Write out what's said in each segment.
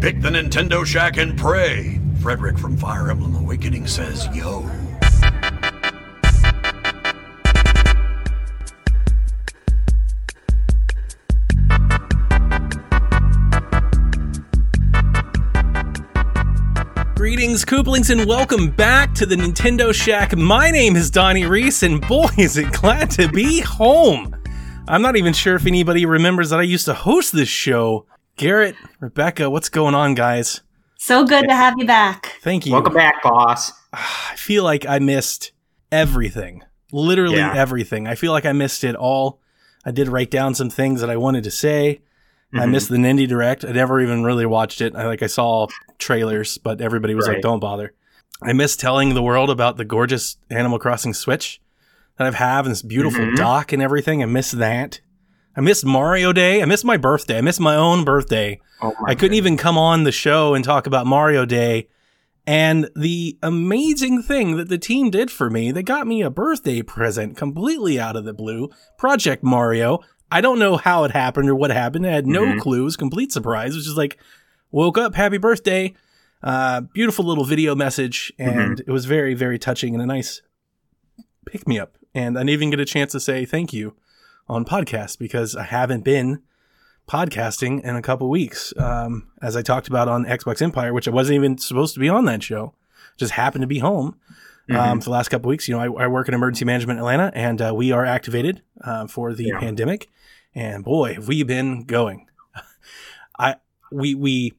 Pick the Nintendo Shack and pray. Frederick from Fire Emblem Awakening says, yo. Greetings, Kooplings, and welcome back to the Nintendo Shack. My name is Donnie Reese, and boy, is it glad to be home. I'm not even sure if anybody remembers that I used to host this show. Garrett, Rebecca, what's going on, guys? So good to have you back. Thank you. Welcome back, boss. I feel like I missed everything. Literally Yeah. everything. I feel like I missed it all. I did write down some things that I wanted to say. I Mhm. missed the Nindy Direct. I never even really watched it. I like I saw trailers, but everybody was like, "Don't bother." I miss telling the world about the gorgeous Animal Crossing Switch that I've have and this beautiful Mhm. dock and everything. I miss that. I miss Mario Day. I miss my birthday. I miss my own birthday. Oh my I couldn't even come on the show and talk about Mario Day. And the amazing thing that the team did for me, they got me a birthday present completely out of the blue. Project Mario. I don't know how it happened or what happened. I had no Mhm. clues. Complete surprise. It was just like, woke up, happy birthday. Uh, beautiful little video message. And it was very, very touching and a nice pick me up. And I didn't even get a chance to say thank you on podcast because I haven't been podcasting in a couple weeks. Um, as I talked about on Xbox Empire, which I wasn't even supposed to be on that show, just happened to be home um, Mhm. for the last couple weeks. You know, I, I work in emergency management Atlanta, and uh, we are activated uh, for the Yeah. pandemic. And boy, have we been going. I we we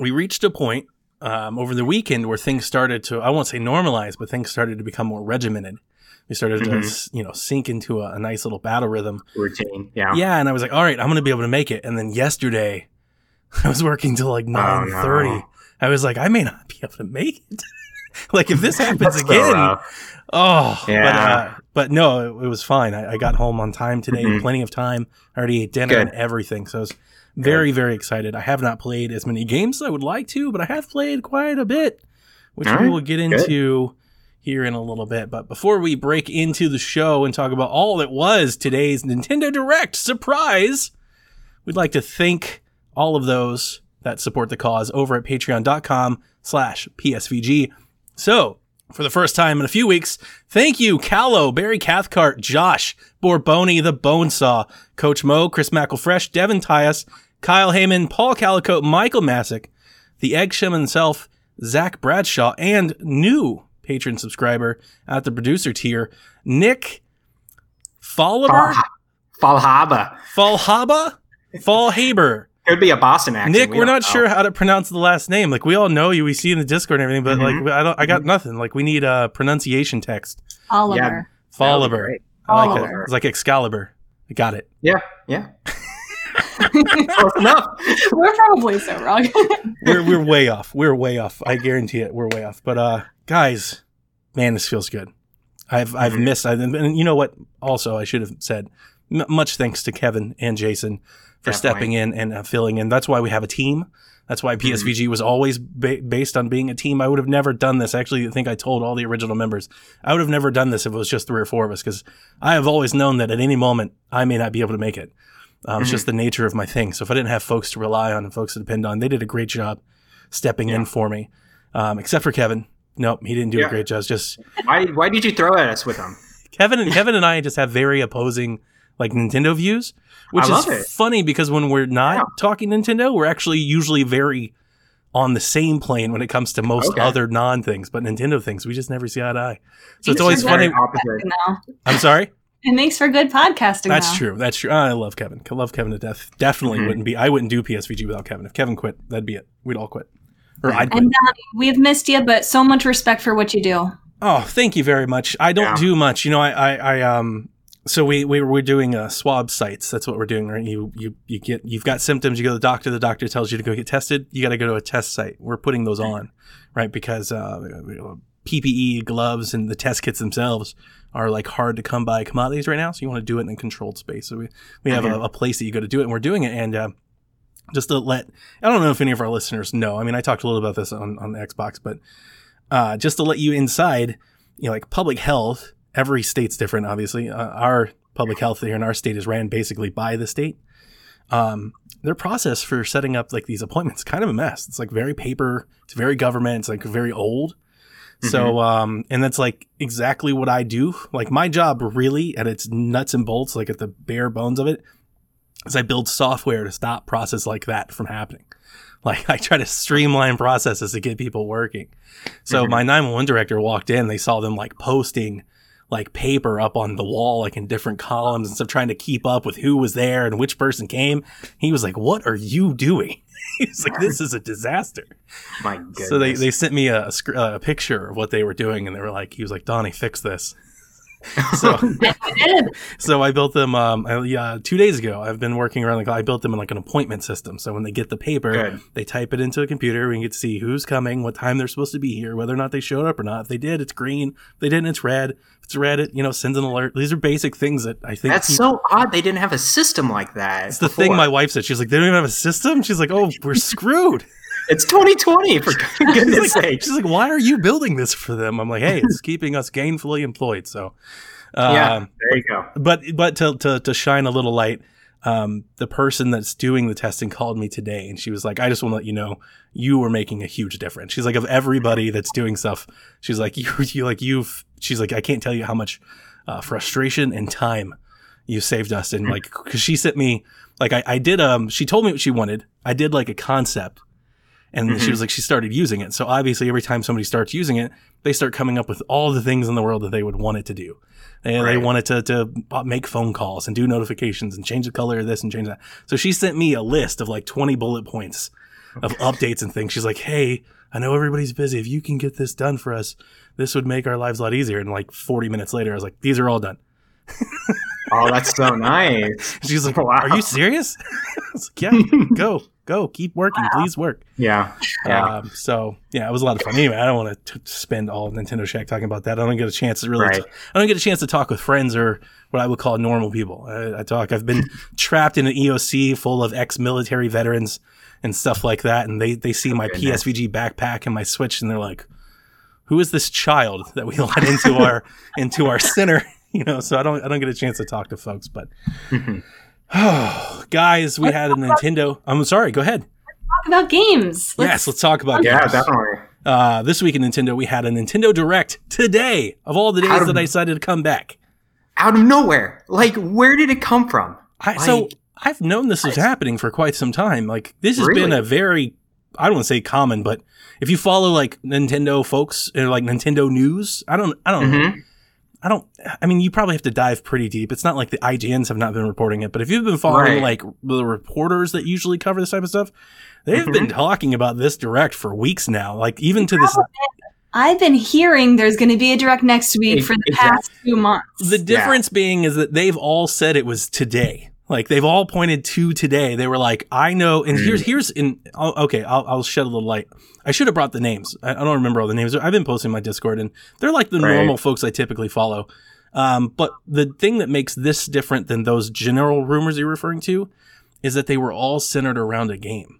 we reached a point um, over the weekend where things started to I won't say normalize, but things started to become more regimented. We started to Mhm. s- you know sink into a, a nice little battle rhythm. routine. Yeah. Yeah, and I was like, all right, I'm gonna be able to make it. And then yesterday, I was working till like nine thirty. no. I was like, I may not be able to make it. like if this happens again, rough. oh, but Yeah. uh, but no, it, it was fine. I, I got home on time today, Mhm. plenty of time. I already ate dinner Good. and everything, so I was very very excited. I have not played as many games as I would like to, but I have played quite a bit, which All we will get Good. into here in a little bit. But before we break into the show and talk about all that was today's Nintendo Direct surprise, we'd like to thank all of those that support the cause over at patreon.com slash psvg. So, for the first time in a few weeks, thank you, Callow, Barry Cathcart, Josh, Borboni, the Bonesaw, Coach Mo, Chris McElfresh, Devin Tyus, Kyle Heyman, Paul Calico, Michael Masick, the Eggsham himself, Zach Bradshaw, and new patron subscriber at the producer tier, Nick Fallhaber, Falhaba. Fallhaba, Fallhaber. Could be a Boston accent. Nick, we we're don't know. sure how to pronounce the last name. Like we all know you, we see you in the Discord and everything, but Mhm. like I don't, I got nothing. Like we need a pronunciation text. Oliver. That would be Fallhaber. great. I like it. Oliver. It's like Excalibur. I got it. Yeah. Yeah. Close enough. We're probably so wrong. We're we're way off. We're way off. I guarantee it. We're way off. But uh, guys, man, this feels good. I've I've Mhm. missed. I've, and you know what? Also, I should have said m- much thanks to Kevin and Jason for Definitely. stepping in and uh, filling in. That's why we have a team. That's why PSVG was always ba- based on being a team. I would have never done this. Actually, I think I told all the original members I would have never done this if it was just three or four of us because I have always known that at any moment I may not be able to make it. Um, It's Mhm. just the nature of my thing. So if I didn't have folks to rely on and folks to depend on, they did a great job stepping in for me. Um, except for Kevin. Nope, he didn't do a great job. Just Why, why did you throw at us with him? Kevin and Kevin and I just have very opposing like Nintendo views, which is it. funny because when we're not Yeah. talking Nintendo, we're actually usually very on the same plane when it comes to most Okay. other non things, but Nintendo things we just never see eye to eye. So it's always funny. good Opposite. podcasting, though. I'm sorry. It makes for good podcasting. That's though. true. That's true. I love Kevin. I love Kevin to death. Definitely Mhm. wouldn't be. I wouldn't do PSVG without Kevin. If Kevin quit, that'd be it. We'd all quit, or I'd quit. And um, we've missed you, but so much respect for what you do. Oh, thank you very much. I don't Yeah. do much. You know, I, I, I um, so we, we we're doing uh, swab sites. That's what we're doing, right? You, you, you get, you've got symptoms. You go to the doctor. The doctor tells you to go get tested. You got to go to a test site. We're putting those on, right? Because uh, PPE, gloves, and the test kits themselves are like hard to come by commodities right now. So you want to do it in a controlled space. So we, we have a, Mhm. a place that you go to do it, and we're doing it. And uh, just to let, I don't know if any of our listeners know. I mean, I talked a little about this on on Xbox, but uh, just to let you inside, you know, like public health. Every state's different, obviously. Uh, our public health here in our state is ran basically by the state. Um, their process for setting up like these appointments is kind of a mess. It's like very paper. It's very government. It's like very old. So, um, and that's like exactly what I do. Like my job really at its nuts and bolts, like at the bare bones of it, is I build software to stop process like that from happening. Like I try to streamline processes to get people working. So mm-hmm. my 911 director walked in, they saw them like posting like paper up on the wall, like in different columns and stuff, trying to keep up with who was there and which person came. He was like, what are you doing? he was like, this is a disaster. My goodness. So they, they sent me a, a, a picture of what they were doing, and they were like, he was like, Donnie, fix this. so, so I built them. Um, I, yeah, two days ago, I've been working around. Like I built them in like an appointment system. So when they get the paper, Good. they type it into a computer. We can get to see who's coming, what time they're supposed to be here, whether or not they showed up or not. If they did, it's green. If they didn't, it's red. If it's red, it you know sends an alert. These are basic things that I think That's peop- so odd. They didn't have a system like that. It's the thing my wife said. She's like, they don't even have a system. She's like, oh, we're screwed. It's 2020 for goodness like, sake. she's like, why are you building this for them? I'm like, hey, it's keeping us gainfully employed. So, Yeah, um, there you go. but but to, to to shine a little light, um, the person that's doing the testing called me today, and she was like, I just want to let you know you were making a huge difference. She's like, of everybody that's doing stuff, she's like, you you like you've. She's like, I can't tell you how much uh, frustration and time you saved us, and like, because she sent me like I, I did um she told me what she wanted. I did like a concept. And she was like, she started using it. So obviously, every time somebody starts using it, they start coming up with all the things in the world that they would want it to do. And they Right. want it to, to uh, make phone calls and do notifications and change the color of this and change that. So she sent me a list of like 20 bullet points of updates and things. She's like, Hey, I know everybody's busy. If you can get this done for us, this would make our lives a lot easier. And like 40 minutes later, I was like, these are all done. Oh, that's so nice. She's like, Wow. are you serious? I was like, yeah, go, go, keep working. Please work. Yeah. Yeah. Um, so yeah, it was a lot of fun. Anyway, I don't want to spend all of Nintendo Shack talking about that. I don't get a chance to really. Right. I don't get a chance to talk with friends or what I would call normal people. I, I talk. I've been trapped in an EOC full of ex-military veterans and stuff like that, and they they see my goodness. PSVG backpack and my Switch, and they're like, "Who is this child that we let into our into our center?" You know, so I don't I don't get a chance to talk to folks, but. Oh, guys, we had a Nintendo. I'm sorry. Go ahead. Talk about games. Let's- yes, let's talk about yeah, games. definitely. Uh, this week in Nintendo, we had a Nintendo Direct today of all the days How did- that I decided to come back. Out of nowhere. Like, where did it come from? I, so I've known this was happening for quite some time. Like this has been a very, I don't want to say common, but if you follow like Nintendo folks or like Nintendo news, I don't, I don't, know. I don't. I mean, you probably have to dive pretty deep. It's not like the IGNs have not been reporting it, but if you've been following Right. like the reporters that usually cover this type of stuff, they've been Mhm. talking about this direct for weeks now. Like even to this I've been hearing there's going to be a direct next week for the Exactly. past two months. The difference being is that they've all said it was today. Like they've all pointed to today. They were like, I know. And here's here's in oh, okay. I'll, I'll shed a little light. I should have brought the names. I, I don't remember all the names. I've been posting my Discord, and they're like the Right. normal folks I typically follow. Um, but the thing that makes this different than those general rumors you're referring to is that they were all centered around a game.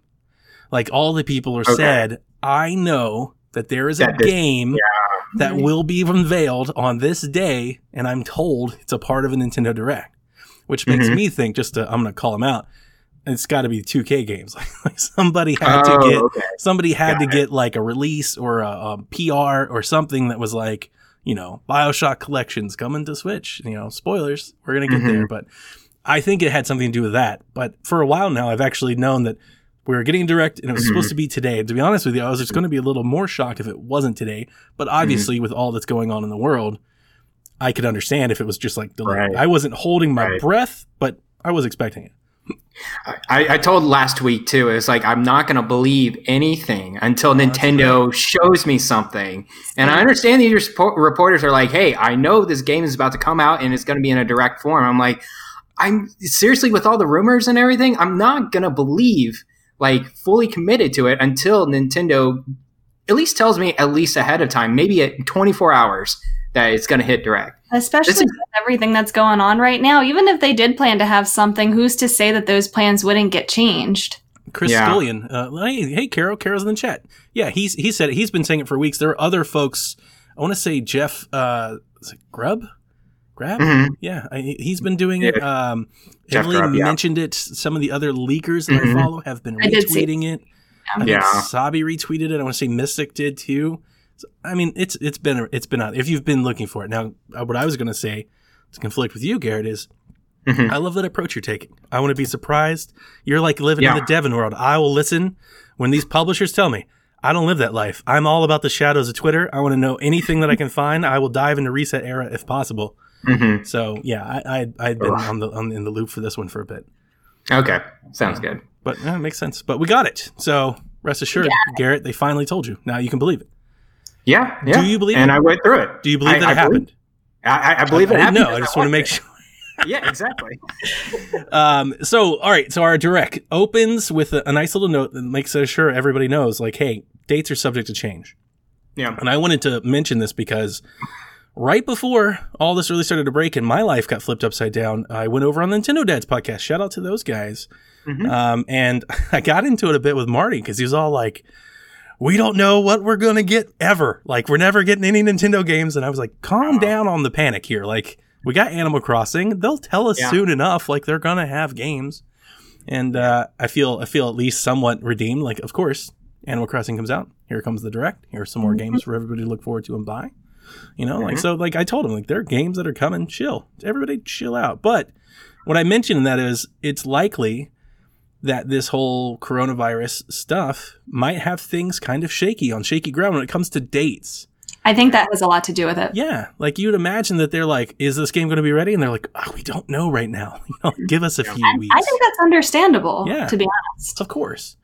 Like all the people are Okay. said, I know that there is a That this- game that will be unveiled on this day, and I'm told it's a part of a Nintendo Direct, which makes Mhm. me think just to, I'm going to call them out. It's got to be 2K games. like somebody had Oh, to get okay. somebody had Got to it. get like a release or a, a PR or something that was like you know Bioshock collections coming to Switch. You know, spoilers. We're gonna get Mhm. there, but I think it had something to do with that. But for a while now, I've actually known that we were getting direct, and it was Mhm. supposed to be today. To be honest with you, I was just going to be a little more shocked if it wasn't today. But obviously, with all that's going on in the world, I could understand if it was just like delayed. Right. I wasn't holding my Right. breath, but I was expecting it. I, I told last week too. It's like I'm not going to believe anything until Nintendo shows me something. And I understand these reporters are like, "Hey, I know this game is about to come out and it's going to be in a direct form." I'm like, I'm seriously with all the rumors and everything. I'm not going to believe like fully committed to it until Nintendo at least tells me at least ahead of time, maybe at 24 hours that it's going to hit direct. Especially is- with everything that's going on right now. Even if they did plan to have something, who's to say that those plans wouldn't get changed? Chris Yeah. Scullion. Uh, hey, hey, Carol. Carol's in the chat. Yeah, he's he said it. He's been saying it for weeks. There are other folks. I want to say Jeff uh, is it Grubb. Grab? Mhm. Yeah, I, he's been doing it. Um, Jeff Emily Grubb, yeah. mentioned it. Some of the other leakers that Mhm. I follow have been I did see- retweeting it. I think Yeah. Sabi retweeted it. I want to say Mystic did too. So, I mean, it's it's been it's been out. If you've been looking for it now, uh, what I was going to say to conflict with you, Garrett, is Mhm. I love that approach you're taking. I want to be surprised. You're like living in the Devon world. I will listen when these publishers tell me. I don't live that life. I'm all about the shadows of Twitter. I want to know anything that I can find. I will dive into Reset Era if possible. Mhm. So yeah, I I I'd been on the on, in the loop for this one for a bit, Okay, sounds good. but yeah, it makes sense. But we got it. So rest assured, Garrett, they finally told you. Now you can believe it. Yeah, yeah. Do you believe And it? I went through it. Do you believe I- that I it happened? I, I, I believe it happened. No, I just want to make it. sure. Yeah, exactly. Um, so, all right. So our direct opens with a, a nice little note that makes sure everybody knows, like, hey, dates are subject to change. Yeah. And I wanted to mention this because right before all this really started to break and my life got flipped upside down, I went over on the Nintendo Dads podcast. Shout out to those guys. Mhm. Um, and I got into it a bit with Marty because he was all like, we don't know what we're going to get ever. Like, we're never getting any Nintendo games. And I was like, calm down on the panic here. Like, we got Animal Crossing. They'll tell us Yeah. soon enough. Like, they're going to have games. And uh, I feel I feel at least somewhat redeemed. Like, of course, Animal Crossing comes out. Here comes the direct. Here are some more games for everybody to look forward to and buy. You know, like Mhm. so. Like I told him, like there are games that are coming. Chill, everybody, chill out. But what I mentioned in that is, it's likely that this whole coronavirus stuff might have things kind of shaky on shaky ground when it comes to dates. I think that has a lot to do with it. Yeah, like you'd imagine that they're like, "Is this game going to be ready?" And they're like, oh, "We don't know right now. You know, give us a few And weeks." I think that's understandable, Yeah. to be honest. Of course.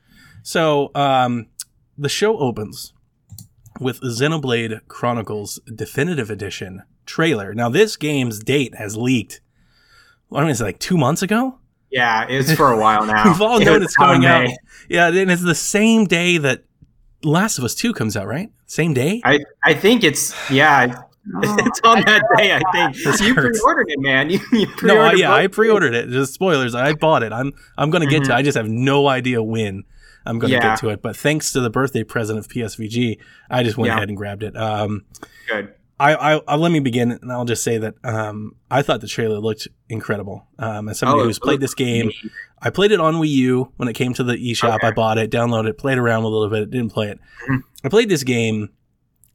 So um, the show opens with Xenoblade Chronicles Definitive Edition trailer. Now, this game's date has leaked. What is it, like two months ago? Yeah, it's for a while now. We've all known was it's coming on out. Yeah, and it's the same day that Last of Us 2 comes out, right? Same day? I, I think it's yeah, Oh. it's on that day. I think This you hurts. pre-ordered it, man. You, you No, I, pre-ordered yeah, I both. pre-ordered it. Just spoilers. I bought it. I'm I'm going to get to. Mhm. I just have no idea when I'm going to Yeah. get to it. But thanks to the birthday present of PSVG, I just went Yeah. ahead and grabbed it. Um, Good. I, I, I let me begin, and I'll just say that um, I thought the trailer looked incredible. Um, as somebody Oh, who's played this game, I played it on Wii U when it came to the eShop. Okay. I bought it, downloaded it, played around a little bit, didn't play it. Mhm. I played this game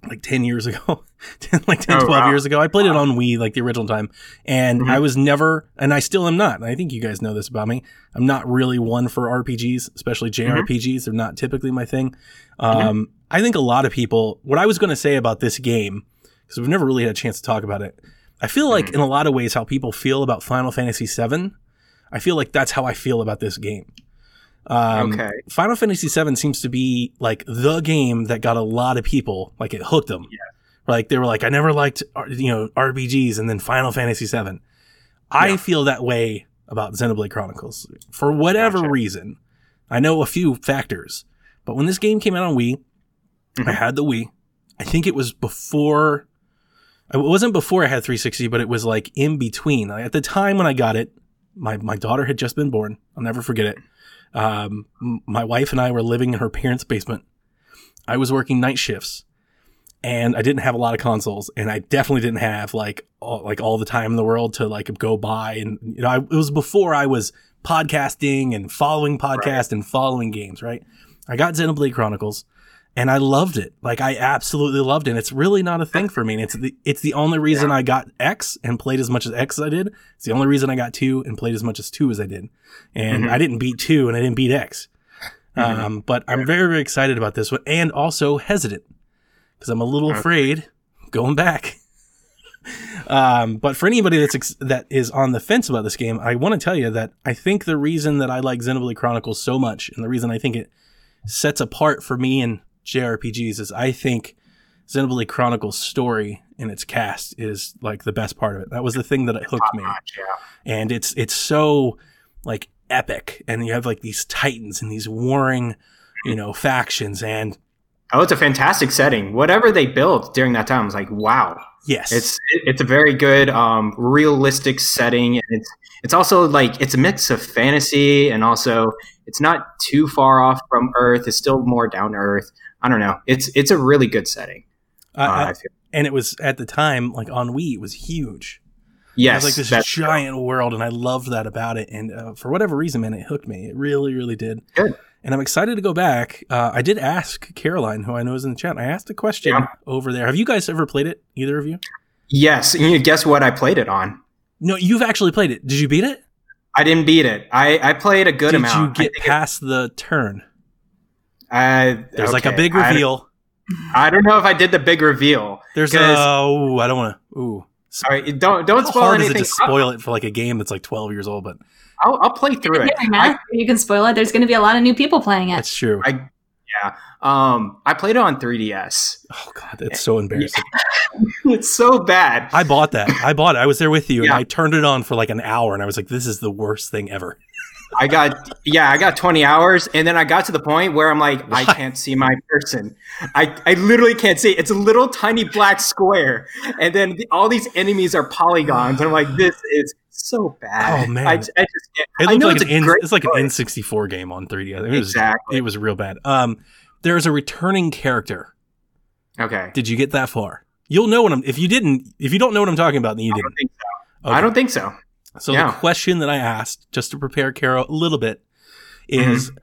like 10 years ago, 10, like 10, Oh, 12 wow. years ago. I played it on Wii, like the original time, and Mhm. I was never, and I still am not. and I think you guys know this about me. I'm not really one for RPGs, especially Mm-hmm. JRPGs. They're not typically my thing. Um, I think a lot of people, what I was going to say about this game, because we've never really had a chance to talk about it. I feel like Mhm. in a lot of ways how people feel about Final Fantasy VII, I feel like that's how I feel about this game. Um, Okay. Final Fantasy VII seems to be like the game that got a lot of people, like it hooked them. Yeah. Like they were like, I never liked, you know, RPGs and then Final Fantasy VII. I Yeah. feel that way about Xenoblade Chronicles for whatever Gotcha. reason. I know a few factors, but when this game came out on Wii, I Mhm. had the Wii. I think it was before. It wasn't before I had 360, but it was like in between. At the time when I got it, my my daughter had just been born. I'll never forget it. Um, my wife and I were living in her parents' basement. I was working night shifts, and I didn't have a lot of consoles, and I definitely didn't have like all, like all the time in the world to like go buy. And you know, I, it was before I was podcasting and following podcasts and following games. Right? I got Xenoblade Chronicles, and I loved it. Like I absolutely loved it. And it's really not a thing for me. And it's the it's the only reason I got X and played as much as X as I did. It's the only reason I got two and played as much as two as I did. And Mhm. I didn't beat two and I didn't beat X. Mhm. Um, but I'm very very excited about this one and also hesitant because I'm a little Okay. afraid going back. um, but for anybody that's ex- that is on the fence about this game, I want to tell you that I think the reason that I like Xenoblade Chronicles so much, and the reason I think it sets apart for me in JRPGs, is I think Xenoblade Chronicles story and its cast is like the best part of it. That was the thing that it hooked me yeah. and it's it's so like epic and you have like these titans and these warring you know factions and Oh, it's a fantastic setting. Whatever they built during that time was like, wow. yes It's it's a very good, um, realistic setting, and it's it's also like it's a mix of fantasy and also it's not too far off from Earth. It's still more down to Earth. I don't know. It's it's a really good setting. I- Uh, I- and it was at the time like on Wii it was huge Yes, it was like this giant world, and I loved that about it. And uh, for whatever reason, man, it hooked me. It really, really did. Good. And I'm excited to go back. Uh, I did ask Caroline, who I know is in the chat. I asked a question Yeah. over there. Have you guys ever played it? Either of you? yes. And guess what I played it on? No, you've actually played it. Did you beat it? I didn't beat it. I, I played a good Did amount. Did you get think it- past the turn? I- There's like a okay. big I- reveal. I, don't know if I did the big reveal. There's a. 'cause- Oh, I don't want to. Ooh. Sorry, don't don't How spoil hard is anything. it to spoil it for like a game that's like 12 years old? But I'll, I'll play through it. Yeah, Matt, you can spoil it. There's going to be a lot of new people playing it. that's true. I, yeah. Um, I played it on 3DS. oh god, that's so embarrassing. It's so bad. I bought that. I bought it. I was there with you, Yeah. and I turned it on for like an hour, and I was like, "This is the worst thing ever." I got yeah, I got 20 hours, and then I got to the point where I'm like, I can't see my person. I I literally can't see. It's a little tiny black square, and then the, all these enemies are polygons. And I'm like, this is so bad. Oh, man. I, I just can't. It I know like it's an N, it's like an. N64 game on 3DS. It was Exactly. it was real bad. Um, there's a returning character. Okay. Did you get that far? You'll know what I'm. If you didn't, if you don't know what I'm talking about, then you I didn't. don't think so. Okay. I don't think so. So Yeah. the question that I asked, just to prepare Carol a little bit, is Mm-hmm.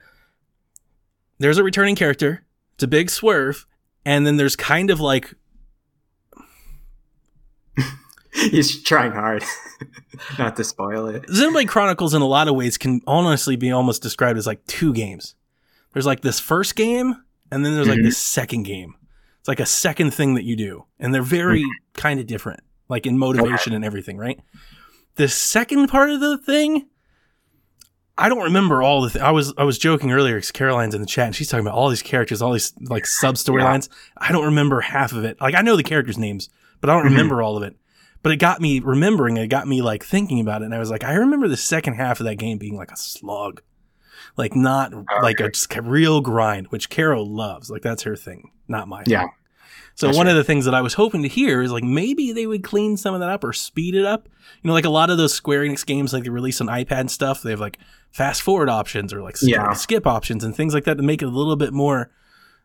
there's a returning character. It's a big swerve, and then there's kind of like He's trying hard not to spoil it. Xenoblade Chronicles in a lot of ways can honestly be almost described as like two games. There's like this first game, and then there's like Mhm. this second game. It's like a second thing that you do, and they're very kind of different, like in motivation and everything, right? The second part of the thing, I don't remember all the. Th- I was I was joking earlier because Caroline's in the chat and she's talking about all these characters, all these like sub storylines. I don't remember half of it. Like I know the characters' names, but I don't Mhm. remember all of it. But it got me remembering. It got me like thinking about it, and I was like, I remember the second half of that game being like a slog, like not like a just a real grind, which Carol loves. Like that's her thing, not my. Yeah. Thing. So That's one right. of the things that I was hoping to hear is like maybe they would clean some of that up or speed it up. You know, like a lot of those Square Enix games, like they release on iPad and stuff, they have like fast forward options or like skip, Yeah. skip options and things like that to make it a little bit more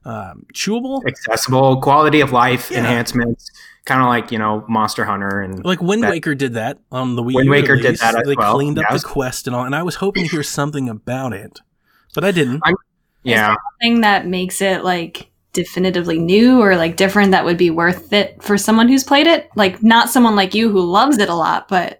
um, chewable. Accessible, quality of life Yeah. enhancements, kind of like you know Monster Hunter and Like Wind That- Waker did that on the Wii Wind U Waker did release. that as They well. cleaned up Yes. the quest and all, and I was hoping to hear something about it, but I didn't. yeah. Thing that makes it like definitively new or like different that would be worth it for someone who's played it. Like not someone like you who loves it a lot, but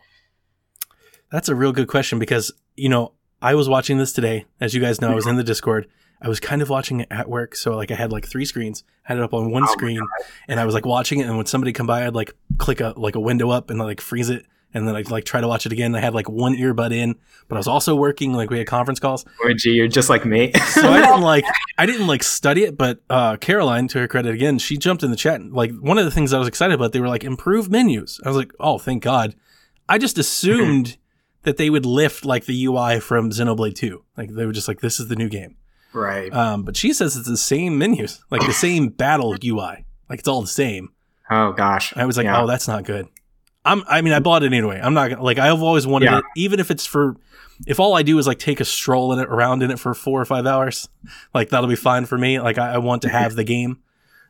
That's a real good question because, you know, I was watching this today. As you guys know, I was in the Discord. I was kind of watching it at work. So, like, I had like three screens, had it up on one Oh screen, and I was like watching it. And when somebody come by, I'd like click a, like a window up and like freeze it. And then I'd like try to watch it again. I had like one earbud in, but I was also working. Like, we had conference calls. Would you? You're just like me. So I didn't like, I didn't like study it. But, uh, Caroline, to her credit again, she jumped in the chat. Like, one of the things I was excited about, they were like, improved menus. I was like, oh, thank God. I just assumed that they would lift like the UI from Xenoblade 2. Like they were just like, this is the new game. right. Um, but she says it's the same menus, like the same battle UI. Like it's all the same. Oh gosh. I was like, Yeah. oh, that's not good. I'm, I mean, I bought it anyway. I'm not like, I've always wanted Yeah. it, even if it's for, if all I do is like take a stroll in it, around in it for four or five hours, like that'll be fine for me. Like I, I want to have the game.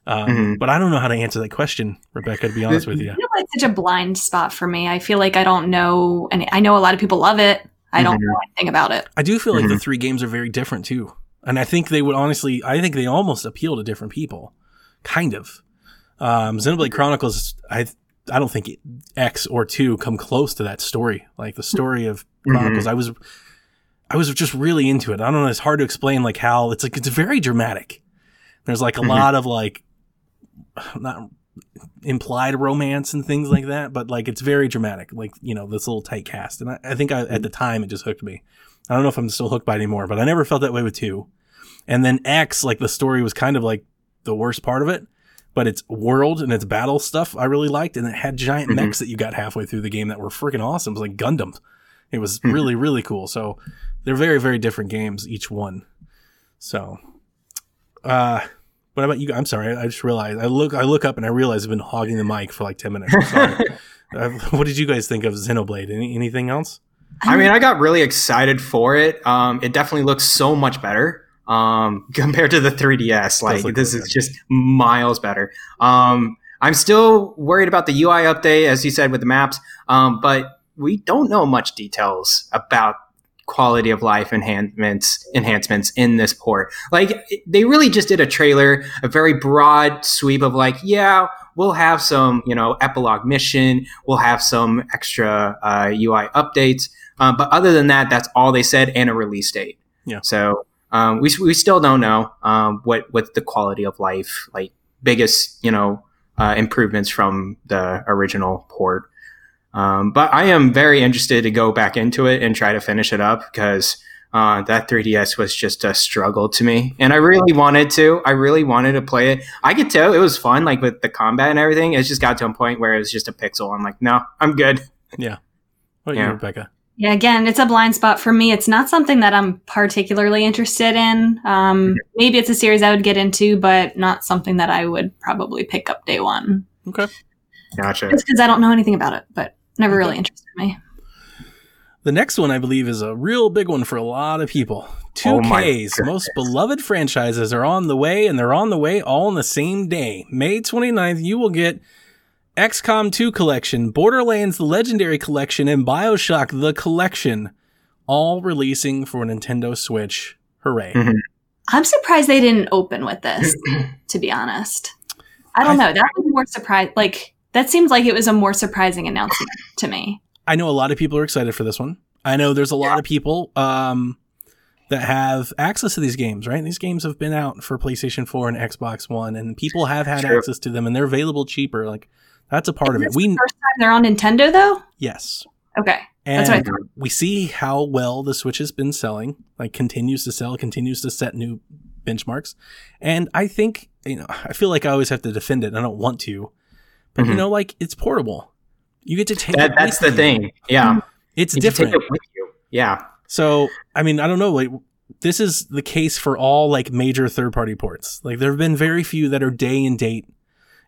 Um, Mhm. but I don't know how to answer that question, Rebecca, to be honest with you. I feel like it's such a blind spot for me. I feel like I don't know and I know a lot of people love it. I don't Mhm. know anything about it. I do feel like the Mhm. three games are very different too. And I think they would honestly, I think they almost appeal to different people. Kind of. Um, Xenoblade Chronicles, I, I don't think X or two come close to that story. Like the story of Chronicles, I was, I was just really into it. I don't know. It's hard to explain like how it's like, it's very dramatic. There's like a Mhm. lot of like, not implied romance and things like that, but like it's very dramatic. Like, you know, this little tight cast. And I, I think I, at the time it just hooked me. I don't know if I'm still hooked by it anymore, but I never felt that way with two. And then X, like the story was kind of like the worst part of it, but its world and its battle stuff I really liked, and it had giant Mhm. mechs that you got halfway through the game that were freaking awesome. It was like Gundam. It was Mhm. really really cool. So they're very very different games each one. So, uh, what about you? I'm sorry, I just realized I look I look up and I realize I've been hogging the mic for like ten minutes. I'm sorry. uh, what did you guys think of Xenoblade? Any, anything else? I mean, I got really excited for it. Um, it definitely looks so much better um, compared to the 3DS. Like this is just miles better. Um, I'm still worried about the UI update, as you said, with the maps. Um, but we don't know much details about quality of life enhancements enhancements in this port. Like they really just did a trailer, a very broad sweep of like, yeah, we'll have some, you know, epilogue mission, we'll have some extra uh, UI updates, um, but other than that, that's all they said and a release date. Yeah. So um, we we still don't know um, what what the quality of life like biggest you know uh, improvements from the original port. Um, but I am very interested to go back into it and try to finish it up because uh, that 3DS was just a struggle to me, and I really wanted to. I really wanted to play it. I could tell it was fun, like with the combat and everything. It just got to a point where it was just a pixel. I'm like, no, I'm good. Yeah. What Yeah. you, Rebecca? Yeah, again, it's a blind spot for me. It's not something that I'm particularly interested in. Um, maybe it's a series I would get into, but not something that I would probably pick up day one. Okay. Gotcha. Just because I don't know anything about it, but never really interested me. The next one, I believe, is a real big one for a lot of people. Oh my 2K's most beloved franchises are on the way, and they're on the way all on the same day. May 29th, you will get XCOM 2 Collection, Borderlands The Legendary Collection, and Bioshock The Collection, all releasing for Nintendo Switch. Hooray. Mhm. I'm surprised they didn't open with this, to be honest. I don't I- know. That was more surprise. Like that seems like it was a more surprising announcement to me. I know a lot of people are excited for this one. I know there's a lot of people um, that have access to these games, right? These games have been out for PlayStation 4 and Xbox One, and people have had True. access to them, and they're available cheaper. Like that's a part of it. this We the first time they're on Nintendo though. yes, Okay, and That's what I we see how well the Switch has been selling. Like continues to sell, continues to set new benchmarks, and I think you know I feel like I always have to defend it. and I don't want to, but you Mhm. know, like it's portable. You get to take That, it that's with the you. thing. Yeah. It's You can take different. it with you. Yeah. So, I mean, I don't know. Like, this is the case for all like major third party ports. Like, there have been very few that are day and date,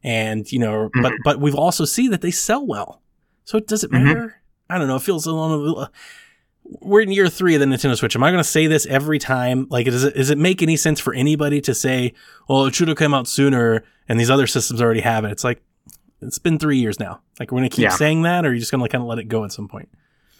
and you know, but but we've also see that they sell well. So, it does it Mhm. matter? I don't know. It feels a little. We're in year three of the Nintendo Switch. Am I going to say this every time? Like, does it does it make any sense for anybody to say, "Well, it should have come out sooner," and these other systems already have it? It's like it's been three years now. Like, we're going to keep Yeah. saying that, or are you just going to kind of let it go at some point?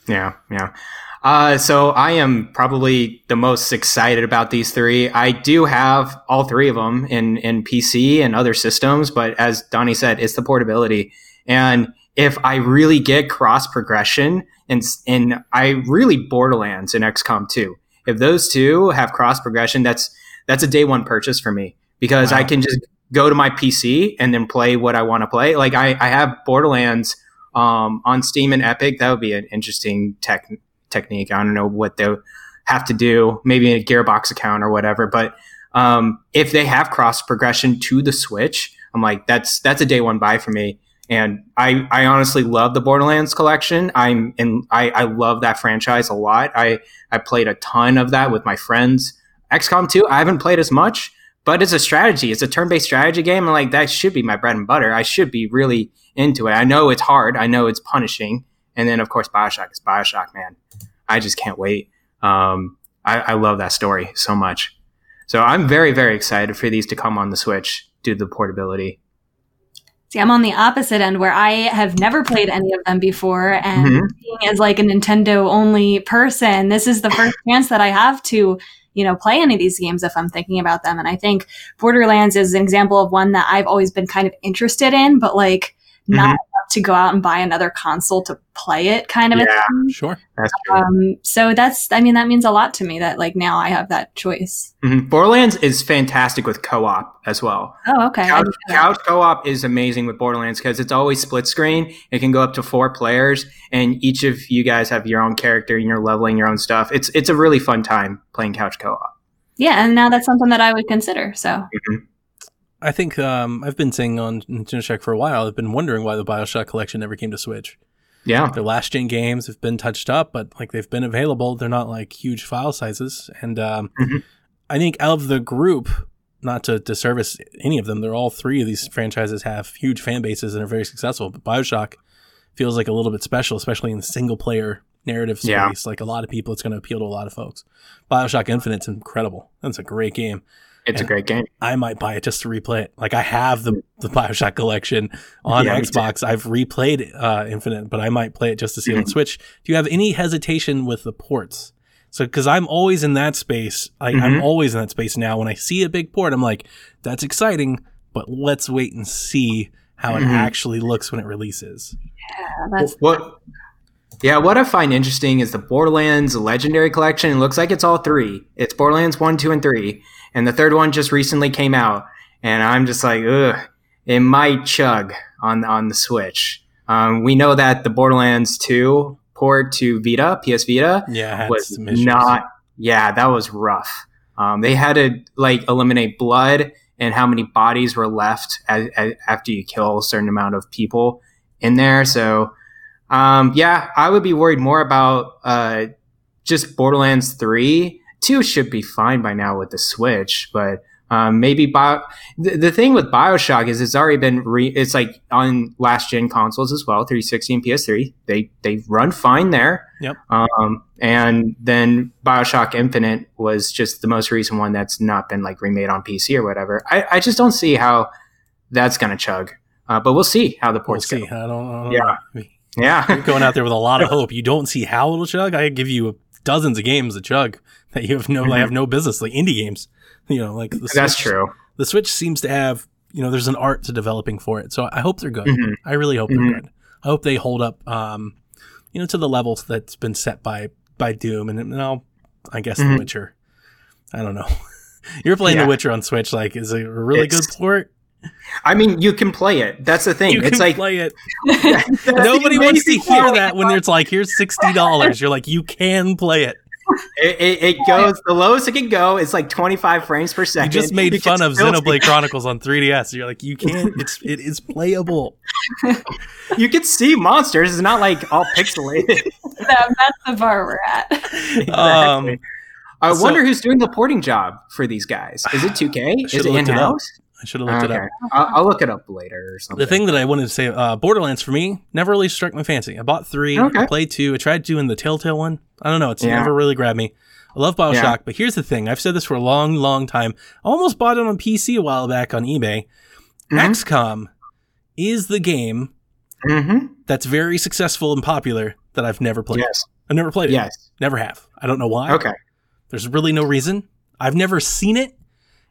Yeah, yeah. Uh, so I am probably the most excited about these three. I do have all three of them in in PC and other systems, but as Donnie said, it's the portability. And if I really get cross progression, and and I really Borderlands and XCOM 2, if those two have cross progression, that's that's a day one purchase for me because I can just go to my PC and then play what I want to play. Like I, I have Borderlands um, on Steam and Epic. That would be an interesting tech technique. I don't know what they have to do, maybe a Gearbox account or whatever. But um, if they have cross progression to the Switch, I'm like, that's that's a day one buy for me. And I, I honestly love the Borderlands collection. I'm in, I, I love that franchise a lot. I, I played a ton of that with my friends. XCOM 2, I haven't played as much, but it's a strategy. It's a turn-based strategy game. And like that should be my bread and butter. I should be really into it. I know it's hard. I know it's punishing. And then of course Bioshock is Bioshock, man. I just can't wait. Um, I, I love that story so much. So I'm very, very excited for these to come on the Switch due to the portability. See, I'm on the opposite end where I have never played any of them before, and Mhm. being as like a Nintendo only person, this is the first chance that I have to, you know, play any of these games if I'm thinking about them. And I think Borderlands is an example of one that I've always been kind of interested in, but like not Mhm. Enough to go out and buy another console to play it, kind of. a Yeah. thing. Sure. That's. Um, so that's, I mean, that means a lot to me that like now I have that choice. Mhm. Borderlands is fantastic with co-op as well. Oh, okay. Couch, didn't know that. couch co-op is amazing with Borderlands because it's always split screen. It can go up to four players, and each of you guys have your own character and you're leveling your own stuff. It's it's a really fun time playing couch co-op. Yeah, and now that's something that I would consider. So I think um, I've been saying on Nintendo Shack for a while. I've been wondering why the Bioshock collection never came to Switch. Yeah, the last gen games have been touched up, but like they've been available. They're not like huge file sizes, and um, Mhm. I think out of the group, not to disservice any of them, they're all three of these franchises have huge fan bases and are very successful. But Bioshock feels like a little bit special, especially in the single player narrative space. Yeah. Like a lot of people, it's going to appeal to a lot of folks. Bioshock Infinite's incredible. That's a great game. It's a great game. I might buy it just to replay it. Like I have the the Bioshock collection on Yeah. Xbox. I've replayed uh, Infinite, but I might play it just to see it on Mhm. Switch. Do you have any hesitation with the ports? So, because I'm always in that space, I, I'm Mhm. always in that space now. When I see a big port, I'm like, "That's exciting," but let's wait and see how it Mhm. actually looks when it releases. Yeah, that's What? Yeah, what I find interesting is the Borderlands Legendary Collection. It looks like it's all three. It's Borderlands one, two, and three, and the third one just recently came out. And I'm just like, ugh, it might chug on on the Switch. Um, we know that the Borderlands two port to Vita, PS Vita, Yeah, was not. Yeah, that was rough. Um, they had to like eliminate blood and how many bodies were left as, as, after you kill a certain amount of people in there. So, um, yeah, I would be worried more about uh, just Borderlands Three. Two should be fine by now with the Switch, but um, maybe Bio- the, the thing with Bioshock is it's already been re- it's like on last gen consoles as well, 360 and PS3. They they run fine there. Yep. Um, and then Bioshock Infinite was just the most recent one that's not been like remade on PC or whatever. I, I just don't see how that's gonna chug. Uh, but we'll see how the We'll ports see. go. I don't, I don't Yeah. know. Yeah. You're going out there with a lot of hope. You don't see how it'll chug. I give you dozens of games that chug that you have no, Mhm. I have no business, like indie games. You know, like the that's Switch- true. The Switch seems to have, you know, there's an art to developing for it. So I hope they're good. Mhm. I really hope Mhm. they're good. I hope they hold up, um, you know, to the levels that's been set by by Doom and now, I guess. The Witcher. I don't know. You're playing Yeah. The Witcher on Switch. Like, is it a really It's- good port? I mean, you can play it. That's the thing. You it's can like play it. Nobody wants to hear that when it's like, here's sixty dollars. You're like, you can play it. It, it, it goes the lowest it can go is like 25 frames per second. You just made You fun of Xenoblade Chronicles on 3DS. You're like, you can't. It's it is playable. You can see monsters. It's not like all pixelated. that, that's the bar we're at. Exactly. Um, I so- wonder who's doing the porting job for these guys. Is it 2K? Is it in house? I should have looked it up. I'll, I'll look it up later or something. The thing that I wanted to say, uh, Borderlands for me never really struck my fancy. I bought three, Okay. I played two, I tried doing the Telltale one. I don't know, it's Yeah. never really grabbed me. I love Bioshock, Yeah. but here's the thing: I've said this for a long, long time. I almost bought it on PC a while back on eBay. Mhm. XCOM is the game Mm-hmm. that's very successful and popular that I've never played. Yes. I've never played it. Yes. Never have. I don't know why. Okay. There's really no reason. I've never seen it,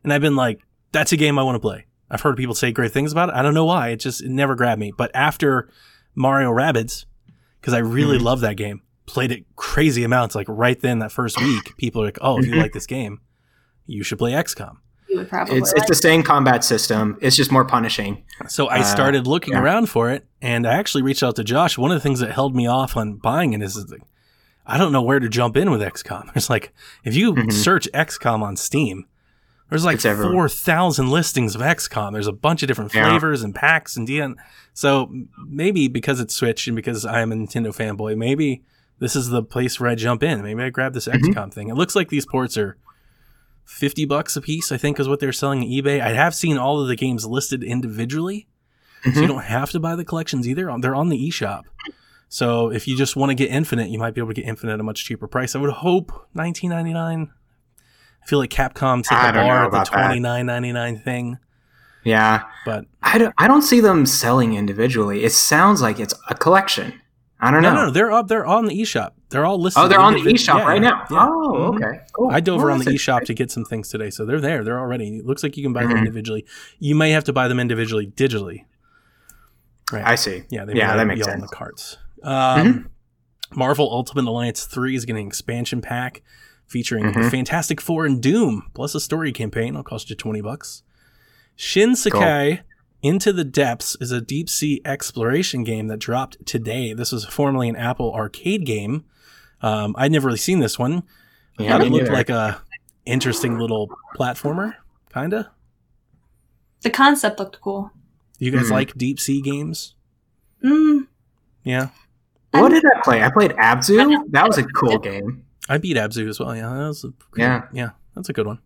and I've been like, "That's a game I want to play." I've heard people say great things about it. I don't know why. It just it never grabbed me. But after Mario Rabbids, because I really Mhm. love that game, played it crazy amounts. Like right then, that first week, people are like, "Oh, if you Mhm. like this game, you should play XCOM." You would probably It's like it's the same combat system. It's just more punishing. So I Uh, started looking yeah. around for it, and I actually reached out to Josh. One of the things that held me off on buying it is that I don't know where to jump in with XCOM. It's like if you Mhm. search XCOM on Steam, there's like four thousand listings of XCOM. There's a bunch of different Yeah. flavors and packs and DN. So maybe because it's Switch and because I am a Nintendo fanboy, maybe this is the place where I jump in. Maybe I grab this Mhm. XCOM thing. It looks like these ports are. 50 bucks a piece, I think is what they're selling on eBay. I have seen all of the games listed individually. So you don't have to buy the collections either. They're on the eShop. So if you just want to get Infinite, you might be able to get Infinite at a much cheaper price. I would hope 19.99. I feel like Capcom I the bar at the 29.99 thing, Yeah. but I don't, I don't see them selling individually. It sounds like it's a collection. I don't no, know. no, no, they're up. They're on the eShop. They're all listed. Oh, they're on the eShop yeah, right now. yeah. Oh, Mhm. okay. Cool. I dove around the eShop to get some things today, so they're there. They're already. It looks like you can buy them Mhm. individually. You may have to buy them individually digitally. Right. I see. Yeah, they Yeah, that makes all in sense. the carts. Um, Marvel Ultimate Alliance 3 is getting an expansion pack featuring the Mhm. Fantastic Four and Doom, plus a story campaign. It'll cost you 20 bucks. Shinsekai Into the Depths is a deep sea exploration game that dropped today. This was formerly an Apple arcade game. Um, I'd never really seen this one. Yeah, Thought it looked neither. like a interesting little platformer, kinda. the concept looked cool. You guys Hmm. like deep sea games? Mm, Yeah. What did I play? I played Abzu. That was a cool game. I beat Abzu as well. Yeah, that was a Yeah. yeah, that's a good one.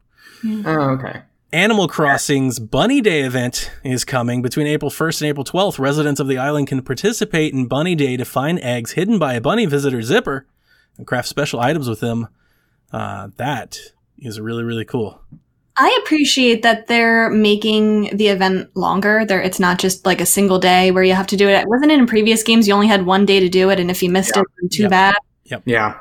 Oh, okay. Animal Crossing's Bunny Day event is coming between April 1st and April 12th. Residents of the island can participate in Bunny Day to find eggs hidden by a bunny visitor zipper and craft special items with them. Uh, that is really really cool. I appreciate that they're making the event longer. There, it's not just like a single day where you have to do it. Wasn't it in previous games you only had one day to do it, and if you missed Yeah. it, then too Yep. bad. Yeah.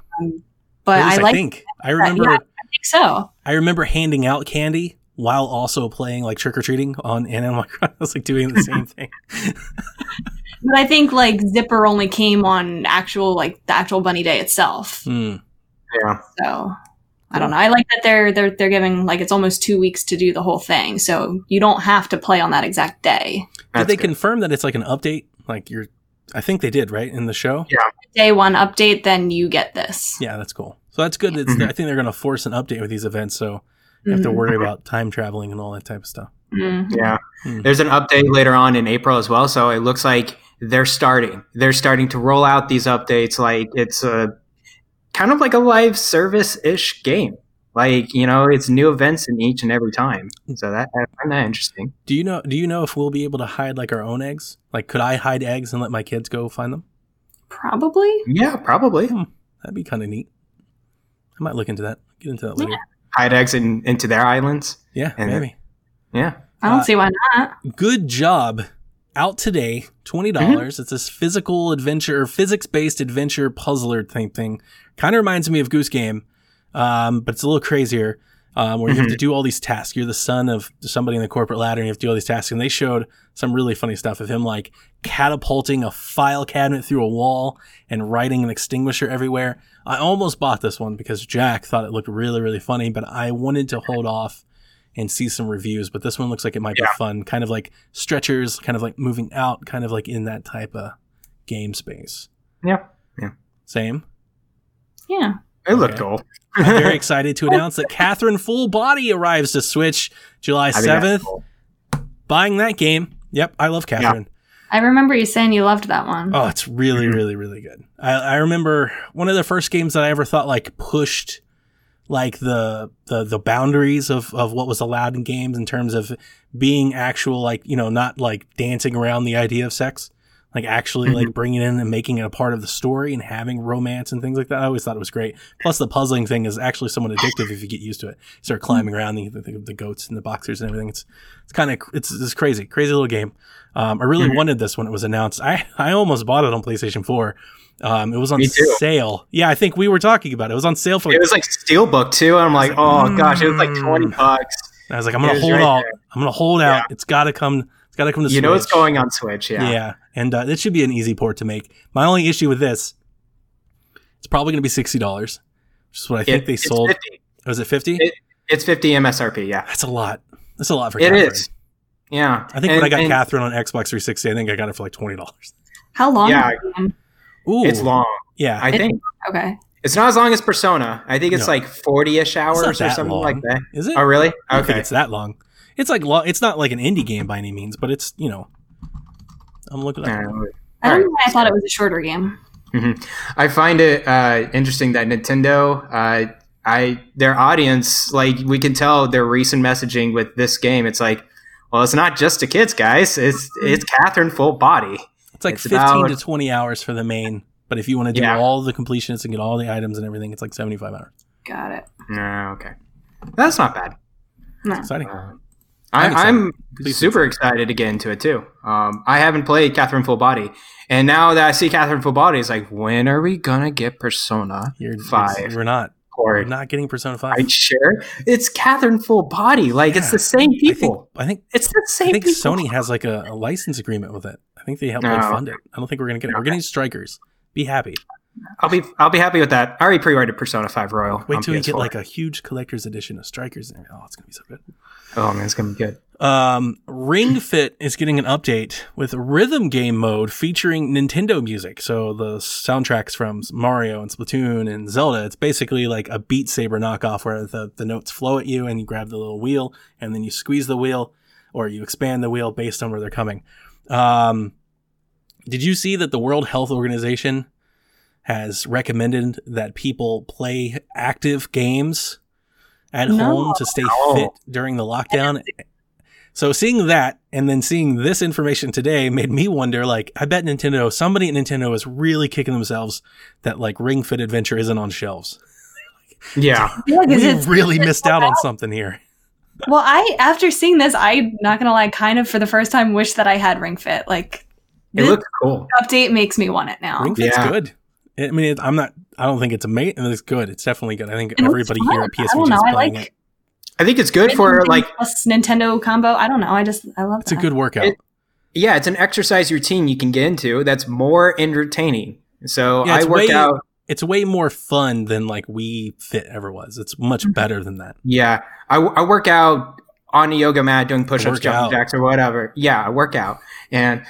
But At I least like. think I remember. yeah. I think so. I remember handing out candy while also playing like trick or treating on Animal Crossing. I was like doing the same thing. But I think like Zipper only came on actual like the actual bunny day itself. Hmm. Yeah. So I don't know. I like that they're they're they're giving like it's almost two weeks to do the whole thing, so you don't have to play on that exact day. Did they good. confirm that it's like an update? Like you're, I think they did, right, in the show. Yeah. Day one update, then you get this. Yeah, that's cool. So that's good. It's, Mhm. I think they're going to force an update with these events, so you have to Mhm. worry about time traveling and all that type of stuff. Mhm. Yeah. Hmm. There's an update later on in April as well. So it looks like they're starting. They're starting to roll out these updates like it's a kind of like a live service ish game. Like, you know, it's new events in each and every time. So that I find that interesting. Do you know? Do you know if we'll be able to hide like our own eggs? Like, could I hide eggs and let my kids go find them? Probably. Yeah, probably. That'd be kind of neat. I might look into that. Get into that later. Hide eggs in, into their islands. Yeah, And- maybe. Yeah. I don't Uh, see why not. Good job. Out today, twenty dollars. It's this physical adventure, physics based adventure puzzler thing. Thing kind of reminds me of Goose Game, um, but it's a little crazier. Um, where you have to do all these tasks. You're the son of somebody in the corporate ladder, and you have to do all these tasks. And they showed some really funny stuff of him like catapulting a file cabinet through a wall and writing an extinguisher everywhere. I almost bought this one because Jack thought it looked really, really funny, but I wanted to hold off and see some reviews. But this one looks like it might be fun, kind of like stretchers, kind of like moving out, kind of like in that type of game space. Yeah. Yeah. Same. Yeah. It looked Okay. cool. I'm very excited to announce that Catherine Full Body arrives to Switch July I think that's 7th. cool. Buying that game. Yep, I love Catherine. I remember you saying you loved that one. Oh, it's really, Mhm. really, really good. I, I remember one of the first games that I ever thought like pushed like the the the boundaries of of what was allowed in games in terms of being actual like you know not like dancing around the idea of sex like actually like bringing in and making it a part of the story and having romance and things like that i always thought it was great plus the puzzling thing is actually somewhat addictive if you get used to it you start climbing around the, the, the goats and the boxers and everything it's it's kind of it's, it's crazy crazy little game um, i really Mhm. wanted this when it was announced i i almost bought it on playstation 4 um, it was on sale yeah i think we were talking about it it was on sale for like It was like Steelbook too. And I'm like, oh gosh, it was like 20 Mm. bucks. I was like, I'm gonna hold right out. there. I'm gonna hold out. It's gotta come. It's gotta come to. You know what's going on Switch. Yeah. Yeah, and uh, it should be an easy port to make. My only issue with this, it's probably gonna be sixty dollars, which is what I think It- they sold. 50. Was it fifty? It- It's 50 MSRP. Yeah. That's a lot. That's a lot for. It Catherine. is. Yeah. I think And- when I got and Catherine on Xbox 360, I think I got it for like twenty dollars. How long? Yeah. is the game? Ooh, It's long. Yeah, I It- think Okay. it's not as long as Persona. I think it's No. like 40 ish hours or that something long. like that. is it? Oh, really? I think Okay. it's that long. It's like long. It's not like an indie game by any means, but it's you know. I'm looking at. Uh, I don't know why I thought it was a shorter game. Mhm. I find it uh, interesting that Nintendo, uh, I their audience, like we can tell their recent messaging with this game. It's like, well, it's not just to kids, guys. It's it's Catherine full body. It's like It's 15 about- to 20 hours for the main, but if you want to do Yeah. all the completions and get all the items and everything, it's like 75 hours. Got it. No, okay, that's not bad. No. Exciting. Uh, I'm I'm super excited to get into it too. Um, I haven't played Catherine Full Body, and now that I see Catherine Full Body, it's like, when are we gonna get Persona You're Five? We're not. We're not getting Persona 5. I sure it's Catherine Full Body. Like it's the same I think, people. I think it's the same. I think people. Sony has like a, a license agreement with it. I think they help like, Oh, fund it. I don't think we're gonna get it. We're getting strikers. Be happy. I'll be I'll be happy with that. I already pre-ordered Persona Five Royal. Wait till we get PS4. like a huge collector's edition of strikers. Oh, it's gonna be so good. Oh man, it's gonna be good. Um, Ring Fit is getting an update with rhythm game mode featuring Nintendo music. So the soundtracks from Mario and Splatoon and Zelda, it's basically like a Beat Saber knockoff where the, the notes flow at you and you grab the little wheel and then you squeeze the wheel or you expand the wheel based on where they're coming. Um, did you see that the World Health Organization has recommended that people play active games at No. home to stay No. fit during the lockdown? So seeing that and then seeing this information today made me wonder like I bet Nintendo somebody at Nintendo is really kicking themselves that like Ring Fit Adventure isn't on shelves. Yeah, I feel like We is really is missed sold out on something here. Well, I after seeing this, I'm not gonna lie, kind of for the first time wish that I had Ring Fit. Like It looks cool. update makes me want it now. Ring Fit's Yeah. good. I mean, it, I'm not. I don't think it's amazing. It's good. It's definitely good. I think It everybody here at fun. PSVG I don't know. is I playing like it. I think it's good for like plus Nintendo combo. I don't know. I just I love it. It's a good workout. It- yeah, it's an exercise routine you can get into that's more entertaining. So Yeah, I it's work way- out. it's way more fun than like Wii Fit ever was. It's much Mm-hmm. better than that. Yeah, I, I work out on a yoga mat doing push-ups, jumping jacks, or whatever. Yeah, I work out, and